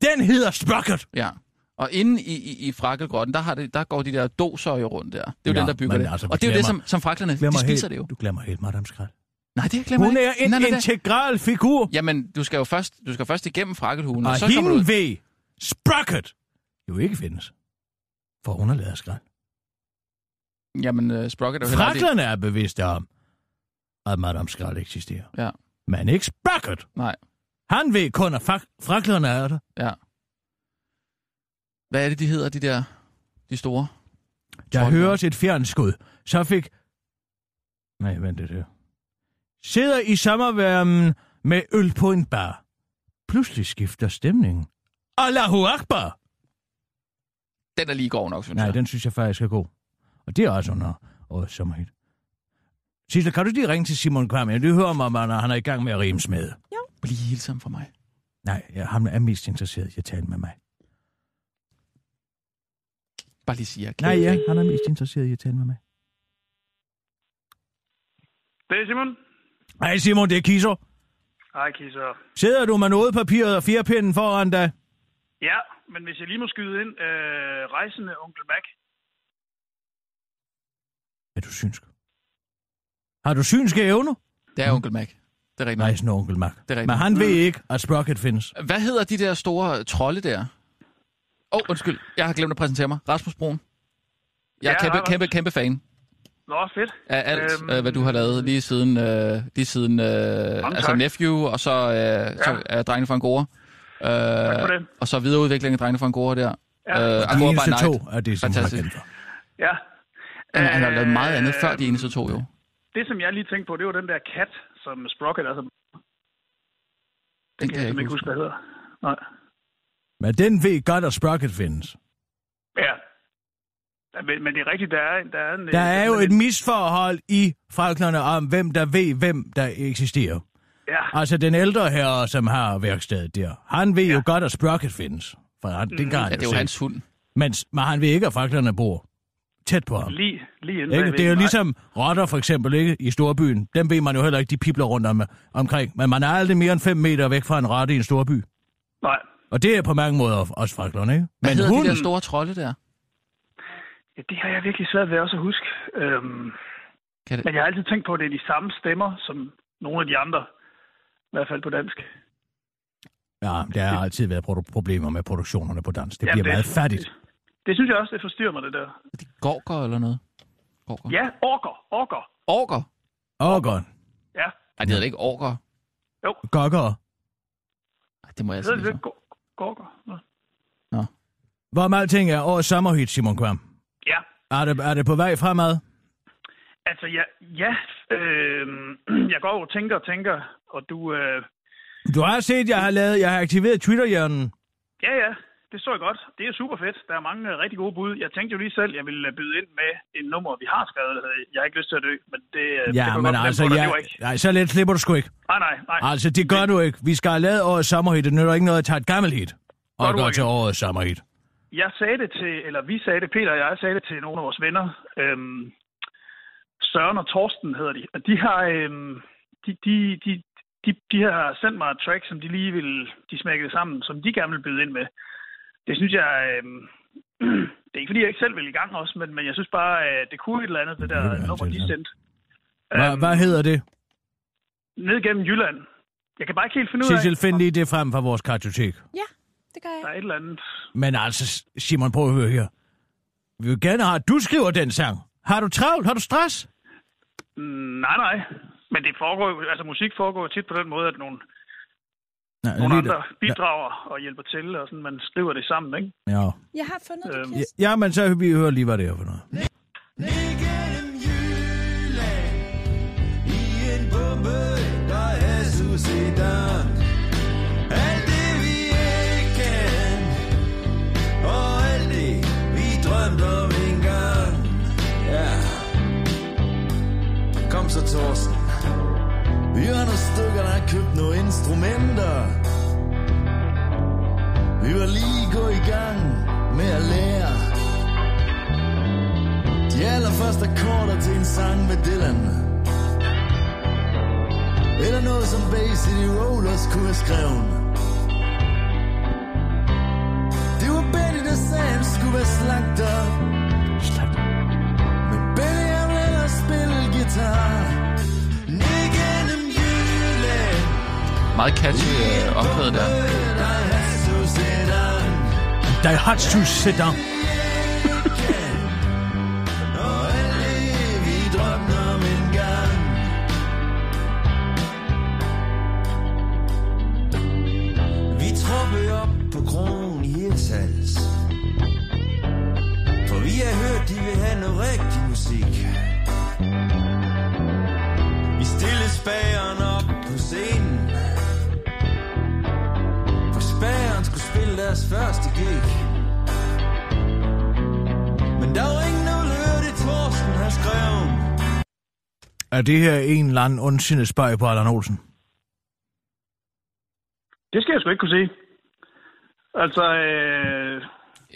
den hedder Sprocket. ja. Og inde i, i, i frakkelgrotten, der, har det, der går de der dosøjer rundt der. Det er jo Ja, den, der bygger det. altså, og det er jo det, som, som fraklerne, de spiser helt, det jo. Du glemmer helt Madame Skrald. Nej, det glemmer Hun er en Nej, nej, integral figur. Jamen, du skal jo først, du skal først igennem frakkelhulen, og, Og så kommer du ud. ved Sprocket jo ikke findes. For hun er lavet skrald. Jamen, uh, Sprocket er jo. Fraklerne er bevidste om, at Madame Skrald eksisterer. Ja. Men ikke Sprocket. Nej, Han ved kun, at fraklerne er der. ja. Hvad er det, de hedder, de der, de store? Der høres et fjernskud. Så fik... Nej, vent det der. Sidder i sommerværmen med øl på en bar. Pludselig skifter stemningen. Allahu Akbar! Den er lige god nok, synes Nej, jeg. den synes jeg faktisk er god. Og det er også under årets sommerhit. Sissel, kan du lige ringe til Simon Kvam? Jeg vil høre om, om han er i gang med at rime med. Bliv hilsom for mig. Nej, jeg, han er mest interesseret i at tale med mig. Bare lige sige, jeg Nej, ja, han er mest interesseret i at tale med mig. Det er Simon. Hej Simon, det er Kiso. Hej, Kisser. Sidder du med noget papiret og fjerpinden foran dig? Ja, men hvis jeg lige må skyde ind, øh, rejsende onkel Mac. Er du synsk? Har du synske evner? Det er onkel Mac. Det er rigtigt. Nej, sådan onkel Mac. Det er rigtigt. Men han ved ikke, at Sprocket findes. Hvad hedder de der store trolde der? Åh, oh, undskyld. Jeg har glemt at præsentere mig. Rasmus Broen. Jeg er Ja, kæmpe, kæmpe, kæmpe fan Nå, fedt. af alt, Øhm, øhm, hvad du har lavet lige siden, øh, lige siden øh, altså tak. Nephew, og så, øh, så er Drengene fra Angora. Øh, for det. og så videreudvikling af Drengene fra Angora der. Ja. Øh, Angora by Night. to er det, som han har Fantastisk. kendt for. Ja. Han, han har lavet meget andet Øh, før de eneste to, jo. Det, som jeg lige tænkte på, det var den der kat, som Sprocket, altså... Den Den kan jeg ikke huske, hvad hedder. Nej. Men den ved godt, at Sprocket findes. Ja. Ja, Men, men det er rigtigt, der er, der er en... Der er jo et misforhold i Falknerne om, hvem der ved, hvem der eksisterer. Ja, Altså den ældre herre, som har værkstedet der, han ved jo godt, at Sprocket findes. For han, det kan han Ja, det er jo hans hund. Men, men han ved ikke, at Falknerne bor tæt på ham. lige, lige inden Ikke? Det er jo ligesom rotter for eksempel ikke? i storbyen. Dem ved man jo heller ikke, de pipler rundt om, omkring. Men man er aldrig mere end 5 meter væk fra en rotte i en storby. Nej. Og det er på mange måder også Falknerne, ikke? Hvad Men hedder hunden, de der store trolde der? Ja, det har jeg virkelig svært ved også at huske. Øhm, Kan det... men jeg har altid tænkt på, at det er de samme stemmer, som nogle af de andre. I hvert fald på dansk. Ja, der har altid været produ- problemer med produktionerne på dans. Det Jamen, bliver meget fattigt. Det, det synes jeg også, det forstyrrer mig, det der. Er de gorker eller noget? Gorker. Ja, orker, orker. Orker? Godt. Ja, Nej, det hedder det ikke orker. Gokker. Ej, Det må jeg det altså det Go- Gorker. Nå. Hvor alting er årets sommerhit, Simon Kvam. Ja, Er det, er det på vej fremad? altså ja, ja øh, <clears throat> jeg går og tænker og tænker, og du, øh, Du har set, jeg har lavet, jeg har aktiveret Twitter-hjernen. ja ja, det så jeg godt. Det er super fedt. Der er mange øh, rigtig gode bud. Jeg tænkte jo lige selv, jeg ville øh, byde ind med en nummer, vi har skrevet, Jeg har ikke lyst til at dø, men det, øh, det Ja, kunne men altså, dig, ja, det ikke. nej, så let slipper du sgu ikke. Nej, nej, nej. Altså, det gør du ikke. Vi skal have lavet årets sommerhit. Det nytter ikke noget at tage et gammelt hit. Og ord, til årets sommerhit. Jeg sagde det til, eller vi sagde det, Peter og jeg sagde det til nogle af vores venner. Øhm, Søren og Torsten hedder de. Og de har, øhm, de, de, de, de, de har sendt mig et track, som de lige vil, de smækkede sammen, som de gerne vil byde ind med. Det synes jeg, øhm, <clears throat> det er ikke fordi, jeg ikke selv vil i gang også, men, men jeg synes bare, øh, det kunne et eller andet, det der jeg nummer, de ja. sendte. Hvad, Øhm, hvad hedder det? Ned gennem Jylland. Jeg kan bare ikke helt finde ud af, Sissel, find lige det frem fra vores kartotek. Det gør der jeg. er et eller andet. Men altså, Simon, prøv at høre her. Vi vil gerne have, at du skriver den sang. Har du travlt? Har du stress? Mm, Nej, nej. Men det foregår jo- altså musik foregår tit på den måde, at nogle, Nej, nogle lige andre bidrager og hjælper til, og sådan, man skriver det sammen, ikke? der. Ja. Jeg har fundet det, Øhm, Kirsten. ja. men så vi hører lige, hvad det er for noget. Kom så, Thorsten. Vi var nogle stykker, der har købt nogle instrumenter. Vi var lige gået i gang med at lære. De allerførste akkorder til en sang med Dylan. Eller noget, som Bay City Rollers kunne have skrevet. Det var Betty, der sagde, han skulle være slagter. Men Benny, han vil at spille guitar. Meget catchy øh, omkvædet der. Der er så sedan. Die hat to sit down. Og alt deres første gig. Men der var ingen, der ville høre det, Thorsten har skrevet. Er det her en eller anden ondsindet spøj på Allan Olsen? Det skal jeg sgu ikke kunne sige. Altså, øh,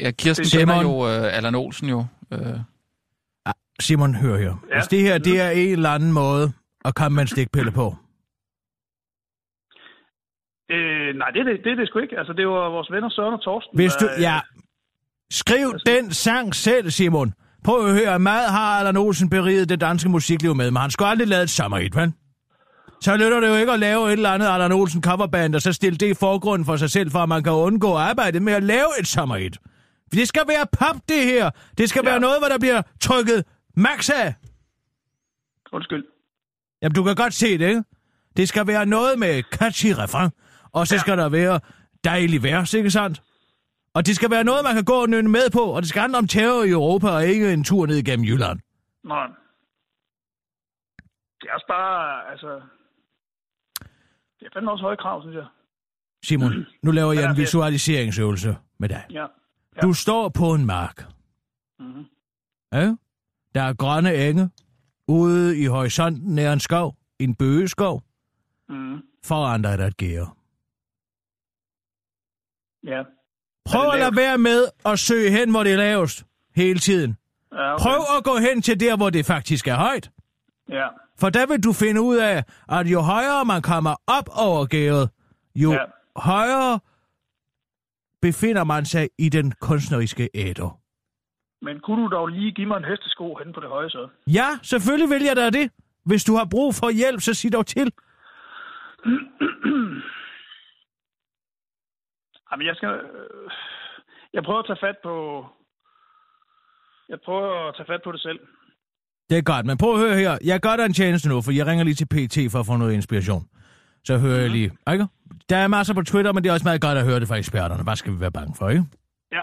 Ja, Kirsten Det- kender Simon. jo uh, Allan Olsen jo. Uh, Simon, hør her. Ja. Hvis det her, det er en eller anden måde at komme med en stikpille på. Øh, nej, det er det, det, er det sgu ikke. Altså, det var vores venner Søren og Torsten. Hvis du, der, øh, ja, skriv den sang selv, Simon. Prøv at høre, meget har Allan Olsen beriget det danske musikliv med, men han skulle aldrig lave et sommerhit, vel? Så lytter det jo ikke at lave et eller andet Allan Olsen coverband, og så stille det i forgrunden for sig selv, for at man kan undgå arbejdet med at lave et sommerhit. For det skal være pop, det her. Det skal ja. Ja. være noget, hvor der bliver trykket max af. Undskyld. Jamen, du kan godt se det, ikke? Det skal være noget med catchy refrain, og så ja. skal der være dejlig vers, ikke sandt? Og det skal være noget, man kan gå og nynne med på, og det skal handle om terror i Europa, og ikke en tur ned igennem Jylland. Nej. Det er også bare, altså... Det er fandme også høje krav, synes jeg. Simon, nu laver jeg en visualiseringsøvelse med dig. Ja. Ja. Du står på en mark. Mhm. Ja? Der er grønne enge. Ude i horisonten nær en skov. En bøgeskov. Mm. Foran dig er der et gære. Ja. Prøv at lade være med at søge hen, hvor det er lavest. Hele tiden. ja okay. Prøv at gå hen til der, hvor det faktisk er højt. Ja. For der vil du finde ud af, at jo højere man kommer op over gæret, jo. Ja. højere befinder man sig i den kunstneriske æder. Men kunne du dog lige give mig en hestesko hen på det høje så? Ja, selvfølgelig vil jeg da det. Hvis du har brug for hjælp, så sig dog til. <clears throat> Jamen, jeg skal... øh, Jeg prøver at tage fat på... Jeg prøver at tage fat på det selv. Det er godt, men prøv at høre her. Jeg gør dig en tjeneste nu, for jeg ringer lige til PT for at få noget inspiration. Så hører jeg lige, ikke? Der er masser på Twitter, men det er også meget godt at høre det fra eksperterne. Hvad skal vi være bange for, ikke? Ja.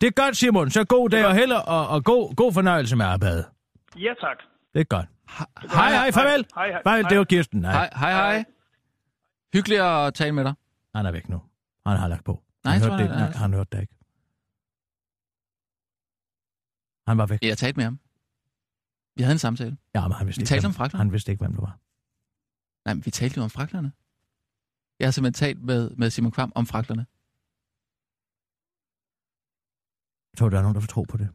Det er godt, Simon. Så god dag og held, og, og god, god fornøjelse med arbejdet. Ja, tak. Det er godt. Hej, hej, farvel. Hej, hej. Farvel, hej. det var Kirsten. Nej, hej, hej, hej. Hyggeligt at tale med dig. han er væk nu. Han har lagt på. Nej, han jeg hørte tror, det, han nej, han hørte det ikke. Han var væk. Jeg har talt med ham. Vi havde en samtale. Ja, men han vidste, Vi ikke, talte hvem, om fraklerne. han vidste ikke, hvem du var. Nej, men vi talte jo om fraklerne. Jeg har simpelthen talt med, med Simon Kvam om fraklerne. Jeg tror, der er nogen, der vil tro på det.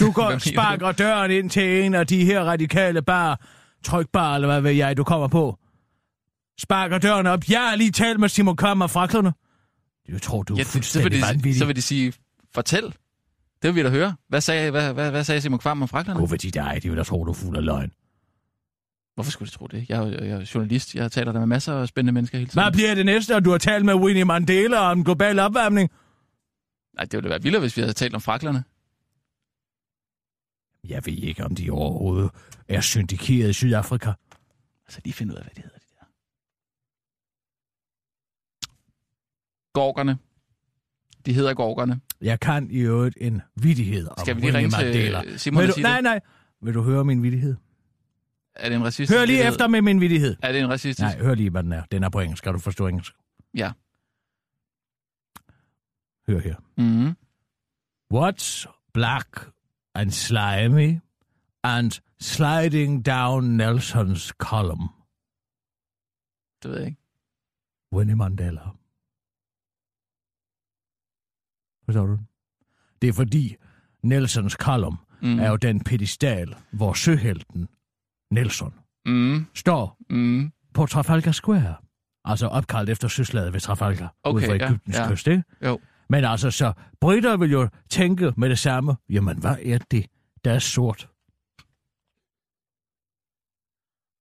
Du går sparker døren ind til en af de her radikale bar, trykbar, eller hvad ved jeg, du kommer på. Sparker døren op. Jeg har lige talt med Simon Kammer fra fraklerne. Jeg tror, du er Ja, det, så, vil fuldstændig de, så vil de sige, fortæl. Det vil vi da høre. Hvad sagde, hvad, hvad, hvad sagde Simon Kvam om fraklerne? God for de dig, de vil da tro, du er fuld af løgn. Hvorfor skulle de tro det? Jeg er, jeg er journalist. Jeg taler der med masser af spændende mennesker hele tiden. Hvad bliver det næste, og du har talt med Winnie Mandela om global opvarmning? Nej, det ville være vildere, hvis vi havde talt om fraklerne. Jeg ved ikke, om de overhovedet er syndikeret i Sydafrika. Altså lige finde ud af, hvad det hedder. Gorgerne. De hedder gorgerne. Jeg kan i øvrigt en vidighed om Skal vi lige ringe til Mandela. Simon Vil og du, nej, nej. Vil du høre min vidighed? Er det en racistisk Hør lige vittighed? efter med min vidighed. Er det en racistisk? Nej, hør lige, hvad den er. Den er på engelsk. Skal du forstå engelsk? Ja. Hør her. Mm-hmm. What's black and slimy and sliding down Nelson's column? Det ved jeg ikke. Winnie Mandela. Forstår du? Det er fordi Nelsons column Mm. er jo den pedestal, hvor søhelten Nelson Mm. står Mm. på Trafalgar Square. Altså opkaldt efter søslaget ved Trafalgar, Okay, ude for ja, Ægyptens ja. kyst, ikke? Jo. Men altså, så britter vil jo tænke med det samme, jamen hvad er det, der er sort?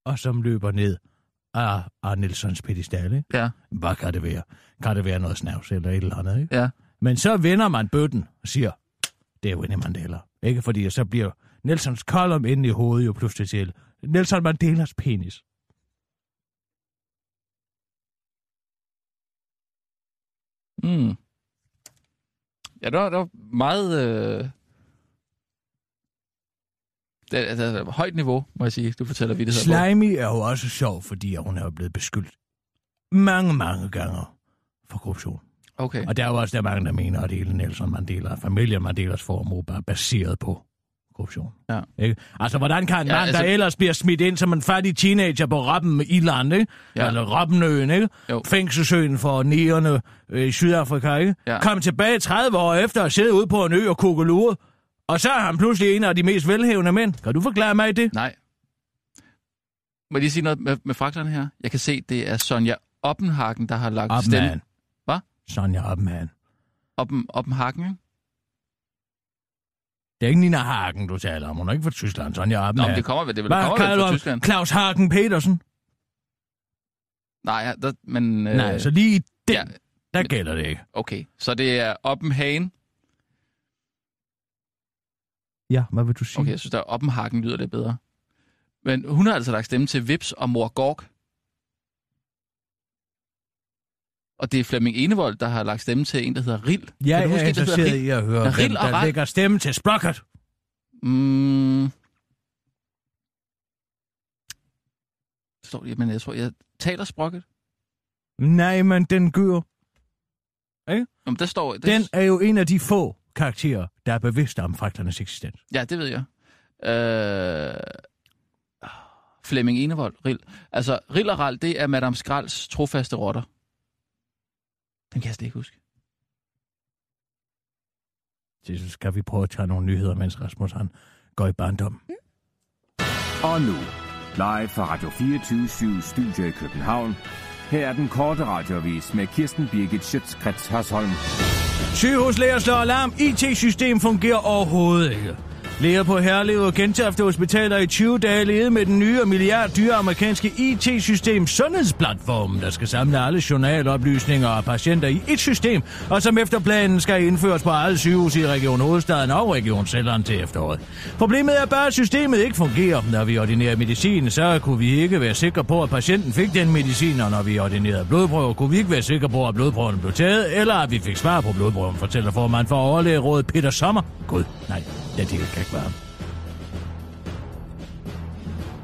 Og som løber ned af, af Nelsons pedestal, ikke? Ja. Hvad kan det være? Kan det være noget snavs eller et eller andet, ikke? Ja. Men så vender man bøtten og siger, det er Winnie Mandela. Ikke? Fordi så bliver Nelsons kolum inde i hovedet jo pludselig til Nelson Mandelas penis. Mm. Ja, der, der var meget... Øh... Det er, det er højt niveau, må jeg sige, du fortæller vittigheder på. Slimy er jo også sjov, fordi hun er jo blevet beskyldt mange, mange gange for korruption. Okay. Og der er jo også der er mange, der mener, at hele Nelson Mandela, familien Mandelas formue, bare er baseret på korruption. Ja. Ikke? Altså, hvordan kan en Ja, mand, altså- der ellers bliver smidt ind som en fattig teenager på Rappen i landet, ikke? Ja. eller Rappenøen, ikke? Jo. fængselsøen for nigerne øh, i Sydafrika, ikke? Ja. kom tilbage 30 år efter at sidde ude på en ø og kugelure, og så er han pludselig en af de mest velhævende mænd. Kan du forklare mig det? Nej. Må jeg lige sige noget med, med fragterne her? Jeg kan se, det er Sonja Oppenhagen, der har lagt stemme. Sonja Opman. Oppen, Oppenhagen, ikke? Det er ikke Nina Hagen, du taler om. Hun er ikke fra Tyskland. Sonja Nå, Opman. men det kommer vel, det, det Hvad kommer vel fra Tyskland. Claus Hagen Petersen? Nej, der, men... Øh, Nej, så lige den, ja, der men- gælder det ikke. Okay, så det er Oppenhagen. Ja, hvad vil du sige? Okay, jeg synes, der Oppenhagen lyder lidt bedre. Men hun har altså lagt stemme til Vips og Mor Gork. Og det er Flemming Enevold, der har lagt stemme til en, der hedder Rild. Ja, jeg er huske, hedder interesseret i at høre, Ja, hvem der Rand. lægger stemme til Sprocket. Mm. Det står lige, men jeg tror, jeg taler sprokket. Nej, men den gør. Jamen, der står... Det, Den er jo en af de få karakterer, der er bevidst om fragternes eksistens. Ja, det ved jeg. Øh... Flemming Enevold, Rild. Altså, Rild og Rald, det er Madame Skralds trofaste rotter. Den kan jeg slet ikke huske. Så skal vi prøve at tage nogle nyheder, mens Rasmus han går i barndom. Og nu, live fra Radio 24 Studio i København. Her er den korte radiovis med Kirsten Birgit Schøtzgrads Hasholm. Sygehuslæger slår alarm. IT-system fungerer overhovedet ikke. Læger på Herlev og Gentofte Hospitaler i 20 dage levede med den nye og milliarddyre amerikanske IT-system Sundhedsplatformen, der skal samle alle journaloplysninger og patienter i et system, og som efter planen skal indføres på alle sygehus i Region Hovedstaden og Region Sjælland til efteråret. Problemet er bare, at systemet ikke fungerer. Når vi ordinerer medicin, så kunne vi ikke være sikre på, at patienten fik den medicin, og når vi ordinerede blodprøver, kunne vi ikke være sikre på, at blodprøven blev taget, eller at vi fik svar på blodprøven, fortæller formand for overlægerådet Peter Sommer. Gud, nej, ja, det kan ikke være.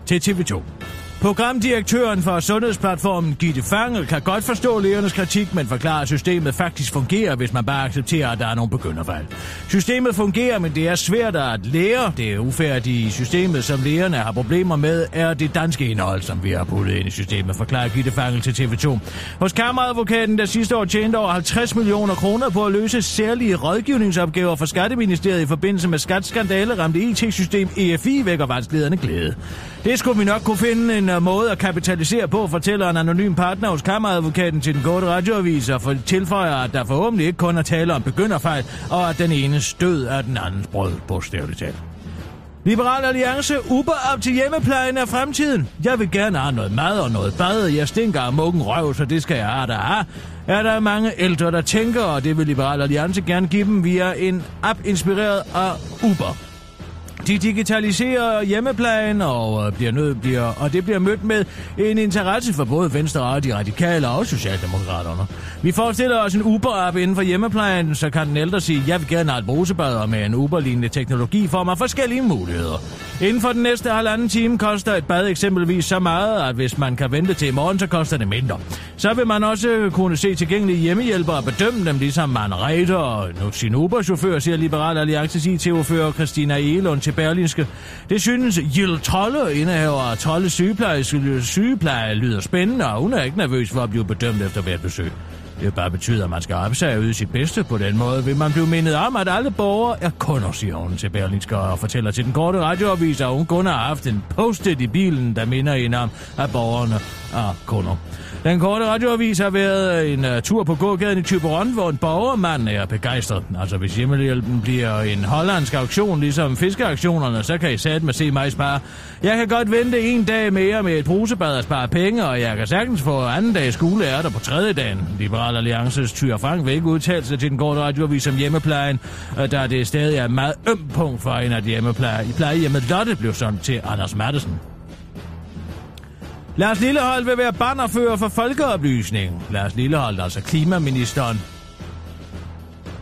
Til TV2. Programdirektøren for Sundhedsplatformen, Gitte Fangel, kan godt forstå lægernes kritik, men forklarer, at systemet faktisk fungerer, hvis man bare accepterer, at der er nogle begynderfejl. Systemet fungerer, men det er svært at lære. Det er system, systemet, som lægerne har problemer med, er det danske indhold, som vi har puttet ind i systemet, forklarer Gitte Fangel til TV2. Hos kammeradvokaten, der sidste år tjente over 50 millioner kroner på at løse særlige rådgivningsopgaver for Skatteministeriet i forbindelse med skatskandale, ramte IT-system EFI vækker vanskelighederne glæde. Det skulle vi nok kunne finde en uh, måde at kapitalisere på, fortæller en anonym partner hos kammeradvokaten til den korte radioavis, og for tilføjer, at der forhåbentlig ikke kun er tale om begynderfejl, og at den ene stød er den andens brød, bogstaveligt talt. Liberal Alliance, Uber op til hjemmeplejen er fremtiden. Jeg vil gerne have noget mad og noget bad. Jeg stinker af muggen røv, så det skal jeg have der have. Er der mange ældre, der tænker, og det vil Liberal Alliance gerne give dem via en app inspireret af Uber. De digitaliserer hjemmeplejen, og, øh, bliver nødt, bliver, og det bliver mødt med en interesse for både Venstre og de radikale og Socialdemokraterne. Vi forestiller os en Uber-app inden for hjemmeplejen, så kan den ældre sige, jeg vil gerne have et brusebad, og med en Uber-lignende teknologi får man forskellige muligheder. Inden for den næste halvanden time koster et bad eksempelvis så meget, at hvis man kan vente til i morgen, så koster det mindre. Så vil man også kunne se tilgængelige hjemmehjælpere og bedømme dem, ligesom man rater nu sin Uber-chauffør, siger Liberal Alliances IT-ordfører Christina Egelund til Berlinske. Det synes Jill Trolle, indehaver af Trolle sygepleje, sygepleje, lyder spændende, og hun er ikke nervøs for at blive bedømt efter hvert besøg. Det bare betyder, at man skal opsage ud sit bedste på den måde. Vil man blive mindet om, at alle borgere er kunder, siger hun til Berlinske og fortæller til den korte radioavis, at hun kun har haft en post i bilen, der minder hende om, at borgerne er kunder. Den korte radioavis har været øh, en uh, tur på gågaden i Tyberon, hvor en borgermand er begejstret. Altså hvis hjemmehjælpen bliver en hollandsk auktion, ligesom fiskeauktionerne, så kan I satme se mig spare. Jeg kan godt vente en dag mere med et brusebad og spare penge, og jeg kan sagtens få anden dag skole er der på tredje dagen. Liberal Alliances Tyre Frank vil ikke udtale sig til den korte radioavis om hjemmeplejen, øh, da det stadig er et meget øm punkt for en af de hjemmeplejer. I plejehjemmet Lotte blev sådan til Anders Mattesen. Lars Lillehold vil være bannerfører for folkeoplysning. Lars Lillehold, altså klimaministeren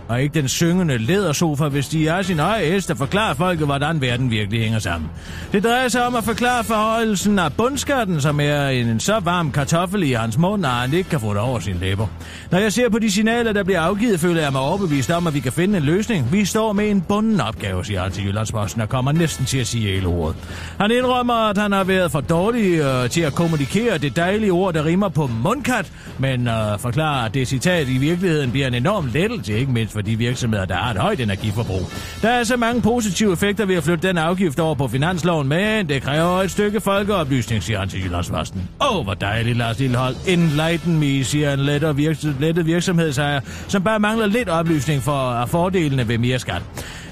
og ikke den syngende ledersofa, hvis de er sin høje hest og forklarer folket, hvordan verden virkelig hænger sammen. Det drejer sig om at forklare forholdelsen af bundskatten, som er en så varm kartoffel i hans mund, at han ikke kan få det over sin læber. Når jeg ser på de signaler, der bliver afgivet, føler jeg mig overbevist om, at vi kan finde en løsning. Vi står med en bunden opgave, siger han til Jyllandsposten, og kommer næsten til at sige hele ordet. Han indrømmer, at han har været for dårlig øh, til at kommunikere det dejlige ord, der rimer på mundkat, men øh, forklarer, at det citat i virkeligheden bliver en enorm lettelse, ikke mindst for de virksomheder, der har et højt energiforbrug. Der er så mange positive effekter ved at flytte den afgift over på finansloven, men det kræver et stykke folkeoplysning, siger han til Jyllandsposten. Åh, oh, hvor dejligt, Lars Lillehold. Enlighten me, siger en lettere virks- lettet virksomhedsejer, som bare mangler lidt oplysning for af fordelene ved mere skat.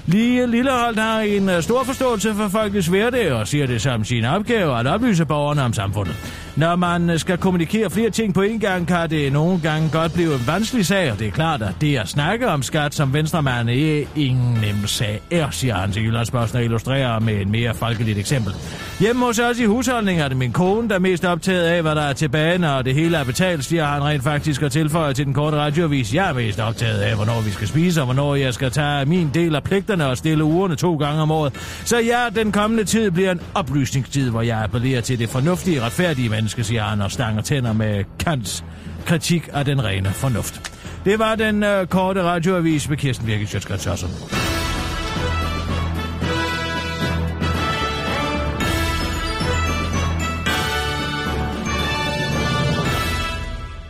Lige Lillehold har en øh, stor forståelse for folkets hverdag og siger det som sin opgave at oplyse borgerne om samfundet. Når man øh, skal kommunikere flere ting på en gang, kan det nogle gange godt blive en vanskelig sag, og det er klart, at det at snakke om skat som venstremand er ingen nem sag er, siger han til Jyllandsposten og illustrerer med et mere folkeligt eksempel. Hjemme hos os i husholdningen er det min kone, der er mest optaget af, hvad der er tilbage, når det hele er betalt, siger han rent faktisk og tilføjer til den korte radiovis. Jeg er mest optaget af, hvornår vi skal spise, og hvornår jeg skal tage min del af pligterne og stille ugerne to gange om året. Så ja, den kommende tid bliver en oplysningstid, hvor jeg appellerer til det fornuftige, retfærdige menneske, siger han og stanger tænder med Kants kritik af den rene fornuft. Det var den øh, korte radioavis med Kirsten Birgit Sjøtskrets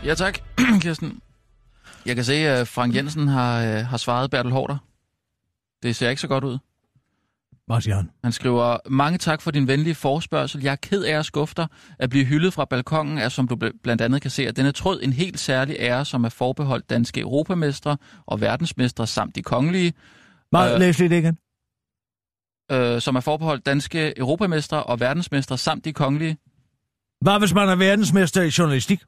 Ja, tak, <clears throat> Kirsten. Jeg kan se, at Frank Jensen har, øh, har svaret Bertel Hårder. Det ser ikke så godt ud. Siger han? Skriver, mange tak for din venlige forspørgsel. Jeg er ked af at skuffe dig. At blive hyldet fra balkongen er, som du bl- blandt andet kan se, at denne tråd en helt særlig ære, som er forbeholdt danske europamestre og verdensmestre samt de kongelige, Hvad, Øh. læs lidt igen. øh, som er forbeholdt danske europamestre og verdensmestre samt de kongelige. Hvad hvis man er verdensmester i journalistik?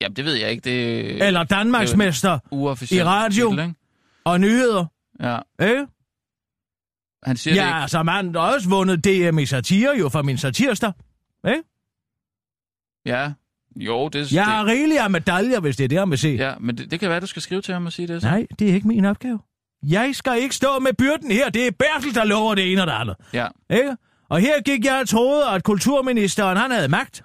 Jamen, det ved jeg ikke. Det er Eller Danmarksmester uofficielt. i radio? Titel, ikke? og nyheder? Ja. Ikke? Han siger det Ja, ikke. altså man har også vundet DM i satire jo for min satirster. Ikke? Ja. Jo, det, Jeg har rigeligt af medaljer, hvis det er det, han vil se. det, ja, men det, det kan være, du skal skrive til ham og sige det. Så. Nej, det er ikke min opgave. Jeg skal ikke stå med byrden her. Det er Bertel, der lover det ene og det andet. Ja. Ikke? Og her gik jeg og troede, at kulturministeren han havde magt.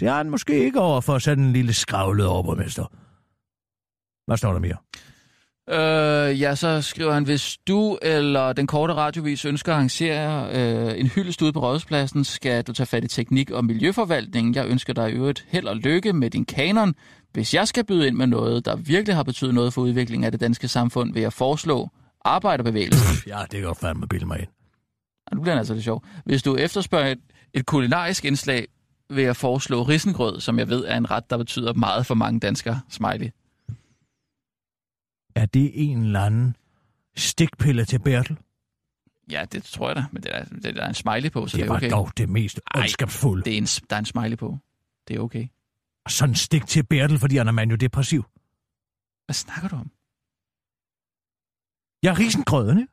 Det har han måske ikke over for sådan en lille skravlet overborgmester. Hvad står der mere? Øh, ja, så skriver han, hvis du eller den korte radiovis ønsker at arrangere øh, en hyldest ude på Rådhuspladsen, skal du tage fat i teknik- og miljøforvaltningen. Jeg ønsker dig i øvrigt held og lykke med din kanon. Hvis jeg skal byde ind med noget, der virkelig har betydet noget for udviklingen af det danske samfund, vil jeg foreslå arbejderbevægelsen. <laughs> Ja, det kan godt fandme bilde mig ind. Og nu bliver det altså lidt sjovt. Hvis du efterspørger et, et kulinarisk indslag, vil jeg foreslå risengrød, som jeg ved er en ret, der betyder meget for mange danskere. Smiley. Er det en eller anden stikpille til Bertel? Ja, det tror jeg da, men det er, det er en smiley på, så Det det er var okay. dog det mest ondskabsfulde. Det er en, der er en smiley på. Det er okay. Og sådan en stik til Bertel, fordi han er maniodepressiv. Hvad snakker du om? Ja, risengrøden, ikke?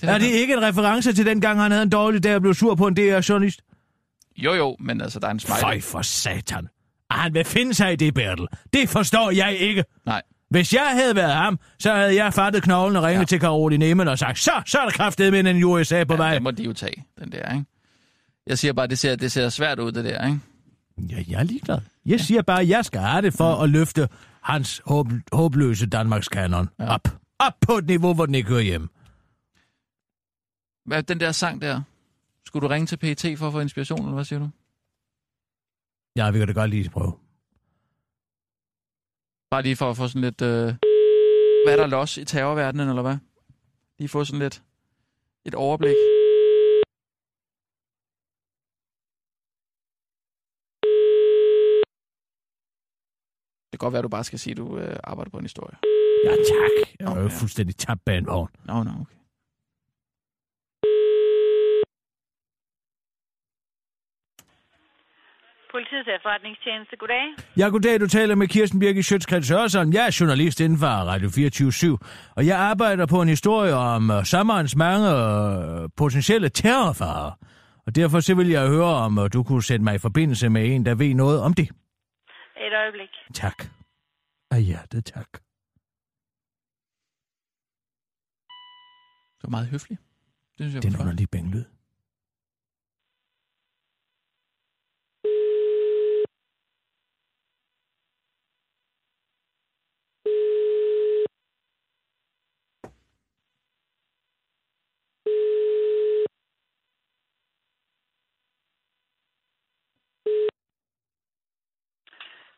Det Er det ikke en reference til den gang, han havde en dårlig dag og blev sur på en DR-journalist? Jo, jo, men altså, der er en smiley. Fej for satan. Ah, Han vil finde sig i det, Bertel. Det forstår jeg ikke. Nej. Hvis jeg havde været ham, så havde jeg fattet knoglen og ringet ja. Ja. til Caroline Nehmen og sagt, så, så er der kraftet med en USA på Ja, vej. det må de jo tage, den der, ikke? Jeg siger bare, det ser, det ser svært ud, det der, ikke? Ja, jeg er ligeglad. Jeg siger bare, at jeg skal have det for at løfte hans håb, håbløse Danmarks kanon ja. Ja. op. Op på et niveau, hvor den ikke hører hjem. Hvad, den der sang der, skulle du ringe til PET for at få inspiration, eller hvad siger du? Ja, vi kan da godt lige prøve. Bare lige for at få sådan lidt... Øh, hvad er der los i terrorverdenen, eller hvad? Lige få sådan lidt et overblik. Det kan godt være, at du bare skal sige, at du øh, arbejder på en historie. Ja, tak. Jeg er Nå, jo fuldstændig tabt bag en vogn. Nå, nå, okay. Politiets efterretningstjeneste, goddag. Ja, goddag, du taler med Kirsten Birgit Sjøtskreds Hørsholm. Jeg er journalist inden for Radio 24 og jeg arbejder på en historie om uh, sommerens mange uh, potentielle terrorfarer. Og derfor så vil jeg høre, om uh, du kunne sætte mig i forbindelse med en, der ved noget om det. Et øjeblik. Tak. Af hjertet tak. Det var meget høfligt. Det synes jeg Det er var en flot. underlig bænglyd.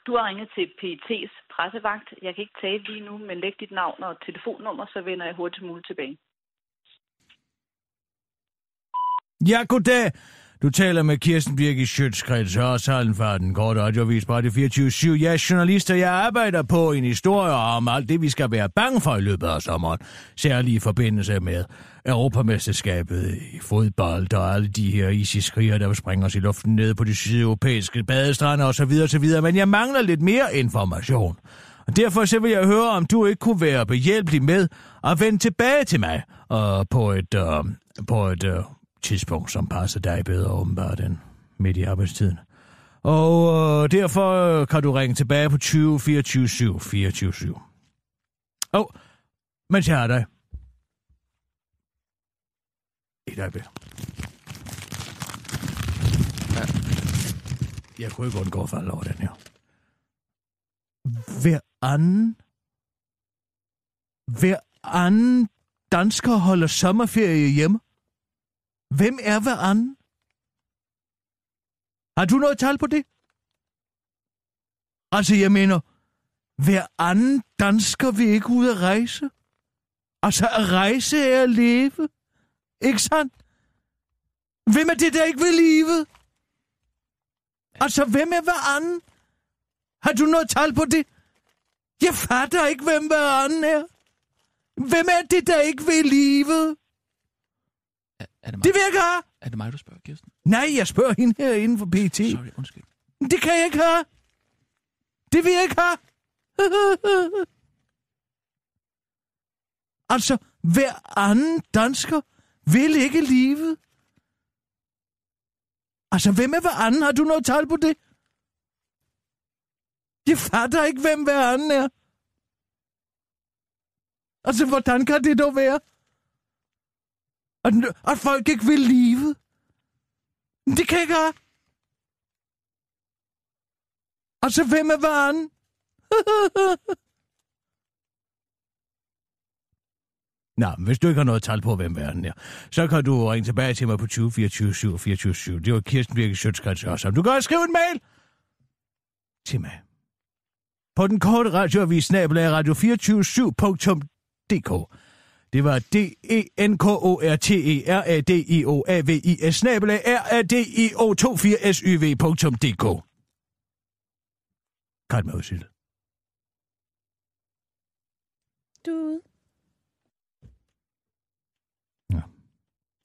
Du har ringet til PET's pressevagt. Jeg kan ikke tale lige nu, men læg dit navn og telefonnummer, så vender jeg hurtigt muligt tilbage. Ja, goddag. Du taler med Kirsten Birk i Sjøtskreds Hørshallen fra den korte radiovis på Radio 24 Jeg er journalist, og jeg arbejder på en historie om alt det, vi skal være bange for i løbet af sommeren. Særligt i forbindelse med Europamesterskabet i fodbold og alle de her ISIS-kriger, der springer os i luften ned på de sydeuropæiske badestrande osv. osv. Men jeg mangler lidt mere information. Og derfor så vil jeg høre, om du ikke kunne være behjælpelig med at vende tilbage til mig øh, på et, øh, på et øh, tidspunkt, som passer dig bedre åbenbart end midt i arbejdstiden. Og øh, derfor kan du ringe tilbage på 20 24 7 24 7. Åh, mens jeg har dig. Et øjeblik. Ja. Jeg kunne ikke undgå at falde over den her. Hver anden... Hver anden dansker holder sommerferie hjemme. Hvem er hver anden? Har du noget tal på det? Altså, jeg mener, hver anden dansker vil ikke ud at rejse. Altså, at rejse er at leve. Ikke sandt? Hvem er det, der ikke vil livet? Altså, hvem er hver anden? Har du noget tal på det? Jeg fatter ikke, hvem hver anden er. Hvem er det, der ikke vil livet? Er, det mig, Det vil jeg ikke have. er det mig, du spørger, Kirsten? Nej, jeg spørger hende her inden for PT. Sorry, undskyld. Det kan jeg ikke have. Det vil jeg ikke have. <laughs> altså, hver anden dansker vil ikke livet. Altså, hvem er hver anden? Har du noget tal på det? Jeg fatter ikke, hvem hver anden er. Altså, hvordan kan det dog være? At, at folk ikke vil livet? Det kan jeg gøre. Og så hvem er varen? <laughs> Nå, men hvis du ikke har noget tal på, hvem verden er, så kan du ringe tilbage til mig på 20 24 7 24 7. Det var Kirsten Birke Sjøtskrets også. Du kan også skrive en mail til mig. På den korte radioavis snabelag radio247.dk det var D-E-N-K-O-R-T-E-R-A-D-I-O-A-V-I-S snabelag R-A-D-I-O-24-S-Y-V.dk. Kat med udsigtet. Du.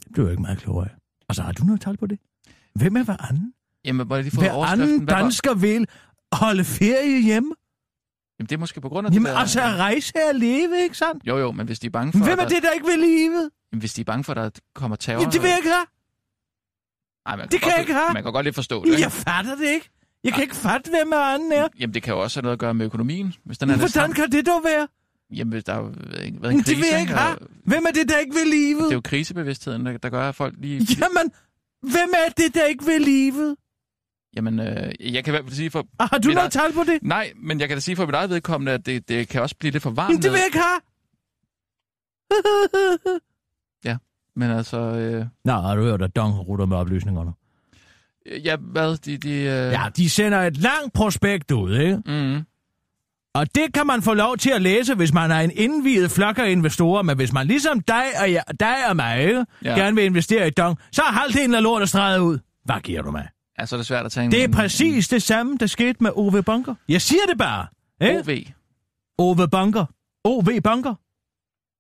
Det blev jeg ikke meget klogere af. Altså, har du noget tal på det? Hvem er hver anden? Jamen, må jeg lige få Hver anden var- dansker vil holde ferie hjemme. Jamen, det er måske på grund af Jamen, det der... altså at rejse er at leve, ikke sandt? Jo, jo, men hvis de er bange for... Hvem er at det, der ikke vil livet? Jamen, hvis de er bange for, at der kommer terror... Jamen, det vil jeg ikke have. Ej, man det kan godt, jeg ikke have. Man kan godt lidt forstå det, ikke? Jeg fatter det ikke. Jeg kan ikke fatte, hvem hver anden er. Jamen, det kan jo også have noget at gøre med økonomien. Hvis den er Hvordan kan det dog være? Jamen, der har været en Men krise, det vil jeg ikke og have. Hvem er det, der ikke vil livet? Det er jo krisebevidstheden, der, der gør, at folk lige... Jamen, hvem er det, der ikke vil livet? Jamen, øh, jeg kan i hvert fald sige for... Ah, Har du noget tal på det? Nej, men jeg kan da sige for mit eget vedkommende, at det, det kan også blive lidt for varmt. Det vil jeg ikke have. <laughs> Men altså... Øh, Nå, har du hørt, at Dong rutter med oplysningerne? ja, hvad? De, de, øh, Ja, de sender et langt prospekt ud, ikke? Mm, Og det kan man få lov til at læse, hvis man er en indvidet flok af investorer, men hvis man ligesom dig og, jeg, dig og mig, ikke? Ja. Ja. gerne vil investere i Dong, så er halvdelen af lortet streget ud. Hvad giver du mig? Ja, så er det svært at tage en... Det er præcis det samme, der skete med Ove Bunker. Jeg siger det bare. Ikke? OV. Ove Bunker. OV Bunker.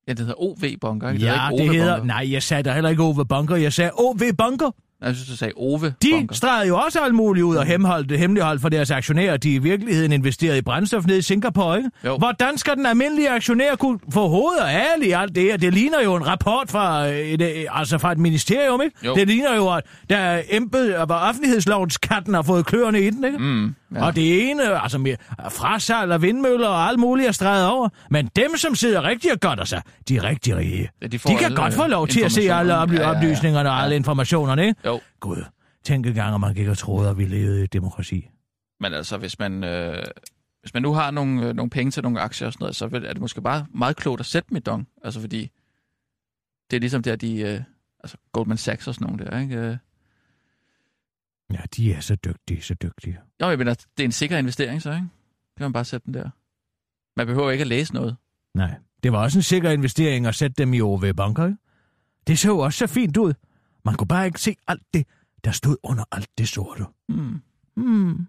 Ja, det hedder OV-bunker, ikke? Ja, hedder det ikke hedder... Nej, jeg sagde da heller ikke Ove Bunker. Jeg sagde OV Bunker. Jeg synes, du sagde Ove De bunker. stregede jo også alt muligt ud og hemmeholdt, hemmeligholdt for deres aktionærer, de i virkeligheden investerede i brændstof nede i Singapore, ikke? Jo. Hvordan skal den almindelige aktionær kunne få hoved og hale i alt det her? Det ligner jo en rapport fra et, øh, altså fra et ministerium, ikke? Jo. Det ligner jo, at der embed, hvor offentlighedslovens katten har fået kløerne i den, ikke? Mm, Ja. Og det ene, altså med frasalg og vindmøller og alt muligt er streget over. Men dem, som sidder rigtig og godter sig, de er rigtig rige. Ja, de, de kan godt få lov til at se alle oply- Ja, ja, ja. oplysningerne og alle informationerne, ikke? Jo. Gud, tænk engang, om man gik og troede, at vi levede i et demokrati. Men altså, hvis man, øh, hvis man nu har nogle, øh, nogle penge til nogle aktier og sådan noget, så er det måske bare meget klogt at sætte dem i dong. Altså, fordi det er ligesom der, de... Øh, altså, Goldman Sachs og sådan nogle der, ikke? Ja, de er så dygtige, så dygtige. Jo, jeg mener, det er en sikker investering så, ikke? Kan man bare sætte den der. Man behøver ikke at læse noget. Nej, det var også en sikker investering at sætte dem i OV Banker? Det så også så fint ud. Man kunne bare ikke se alt det, der stod under alt det sorte. Mm. Hmm.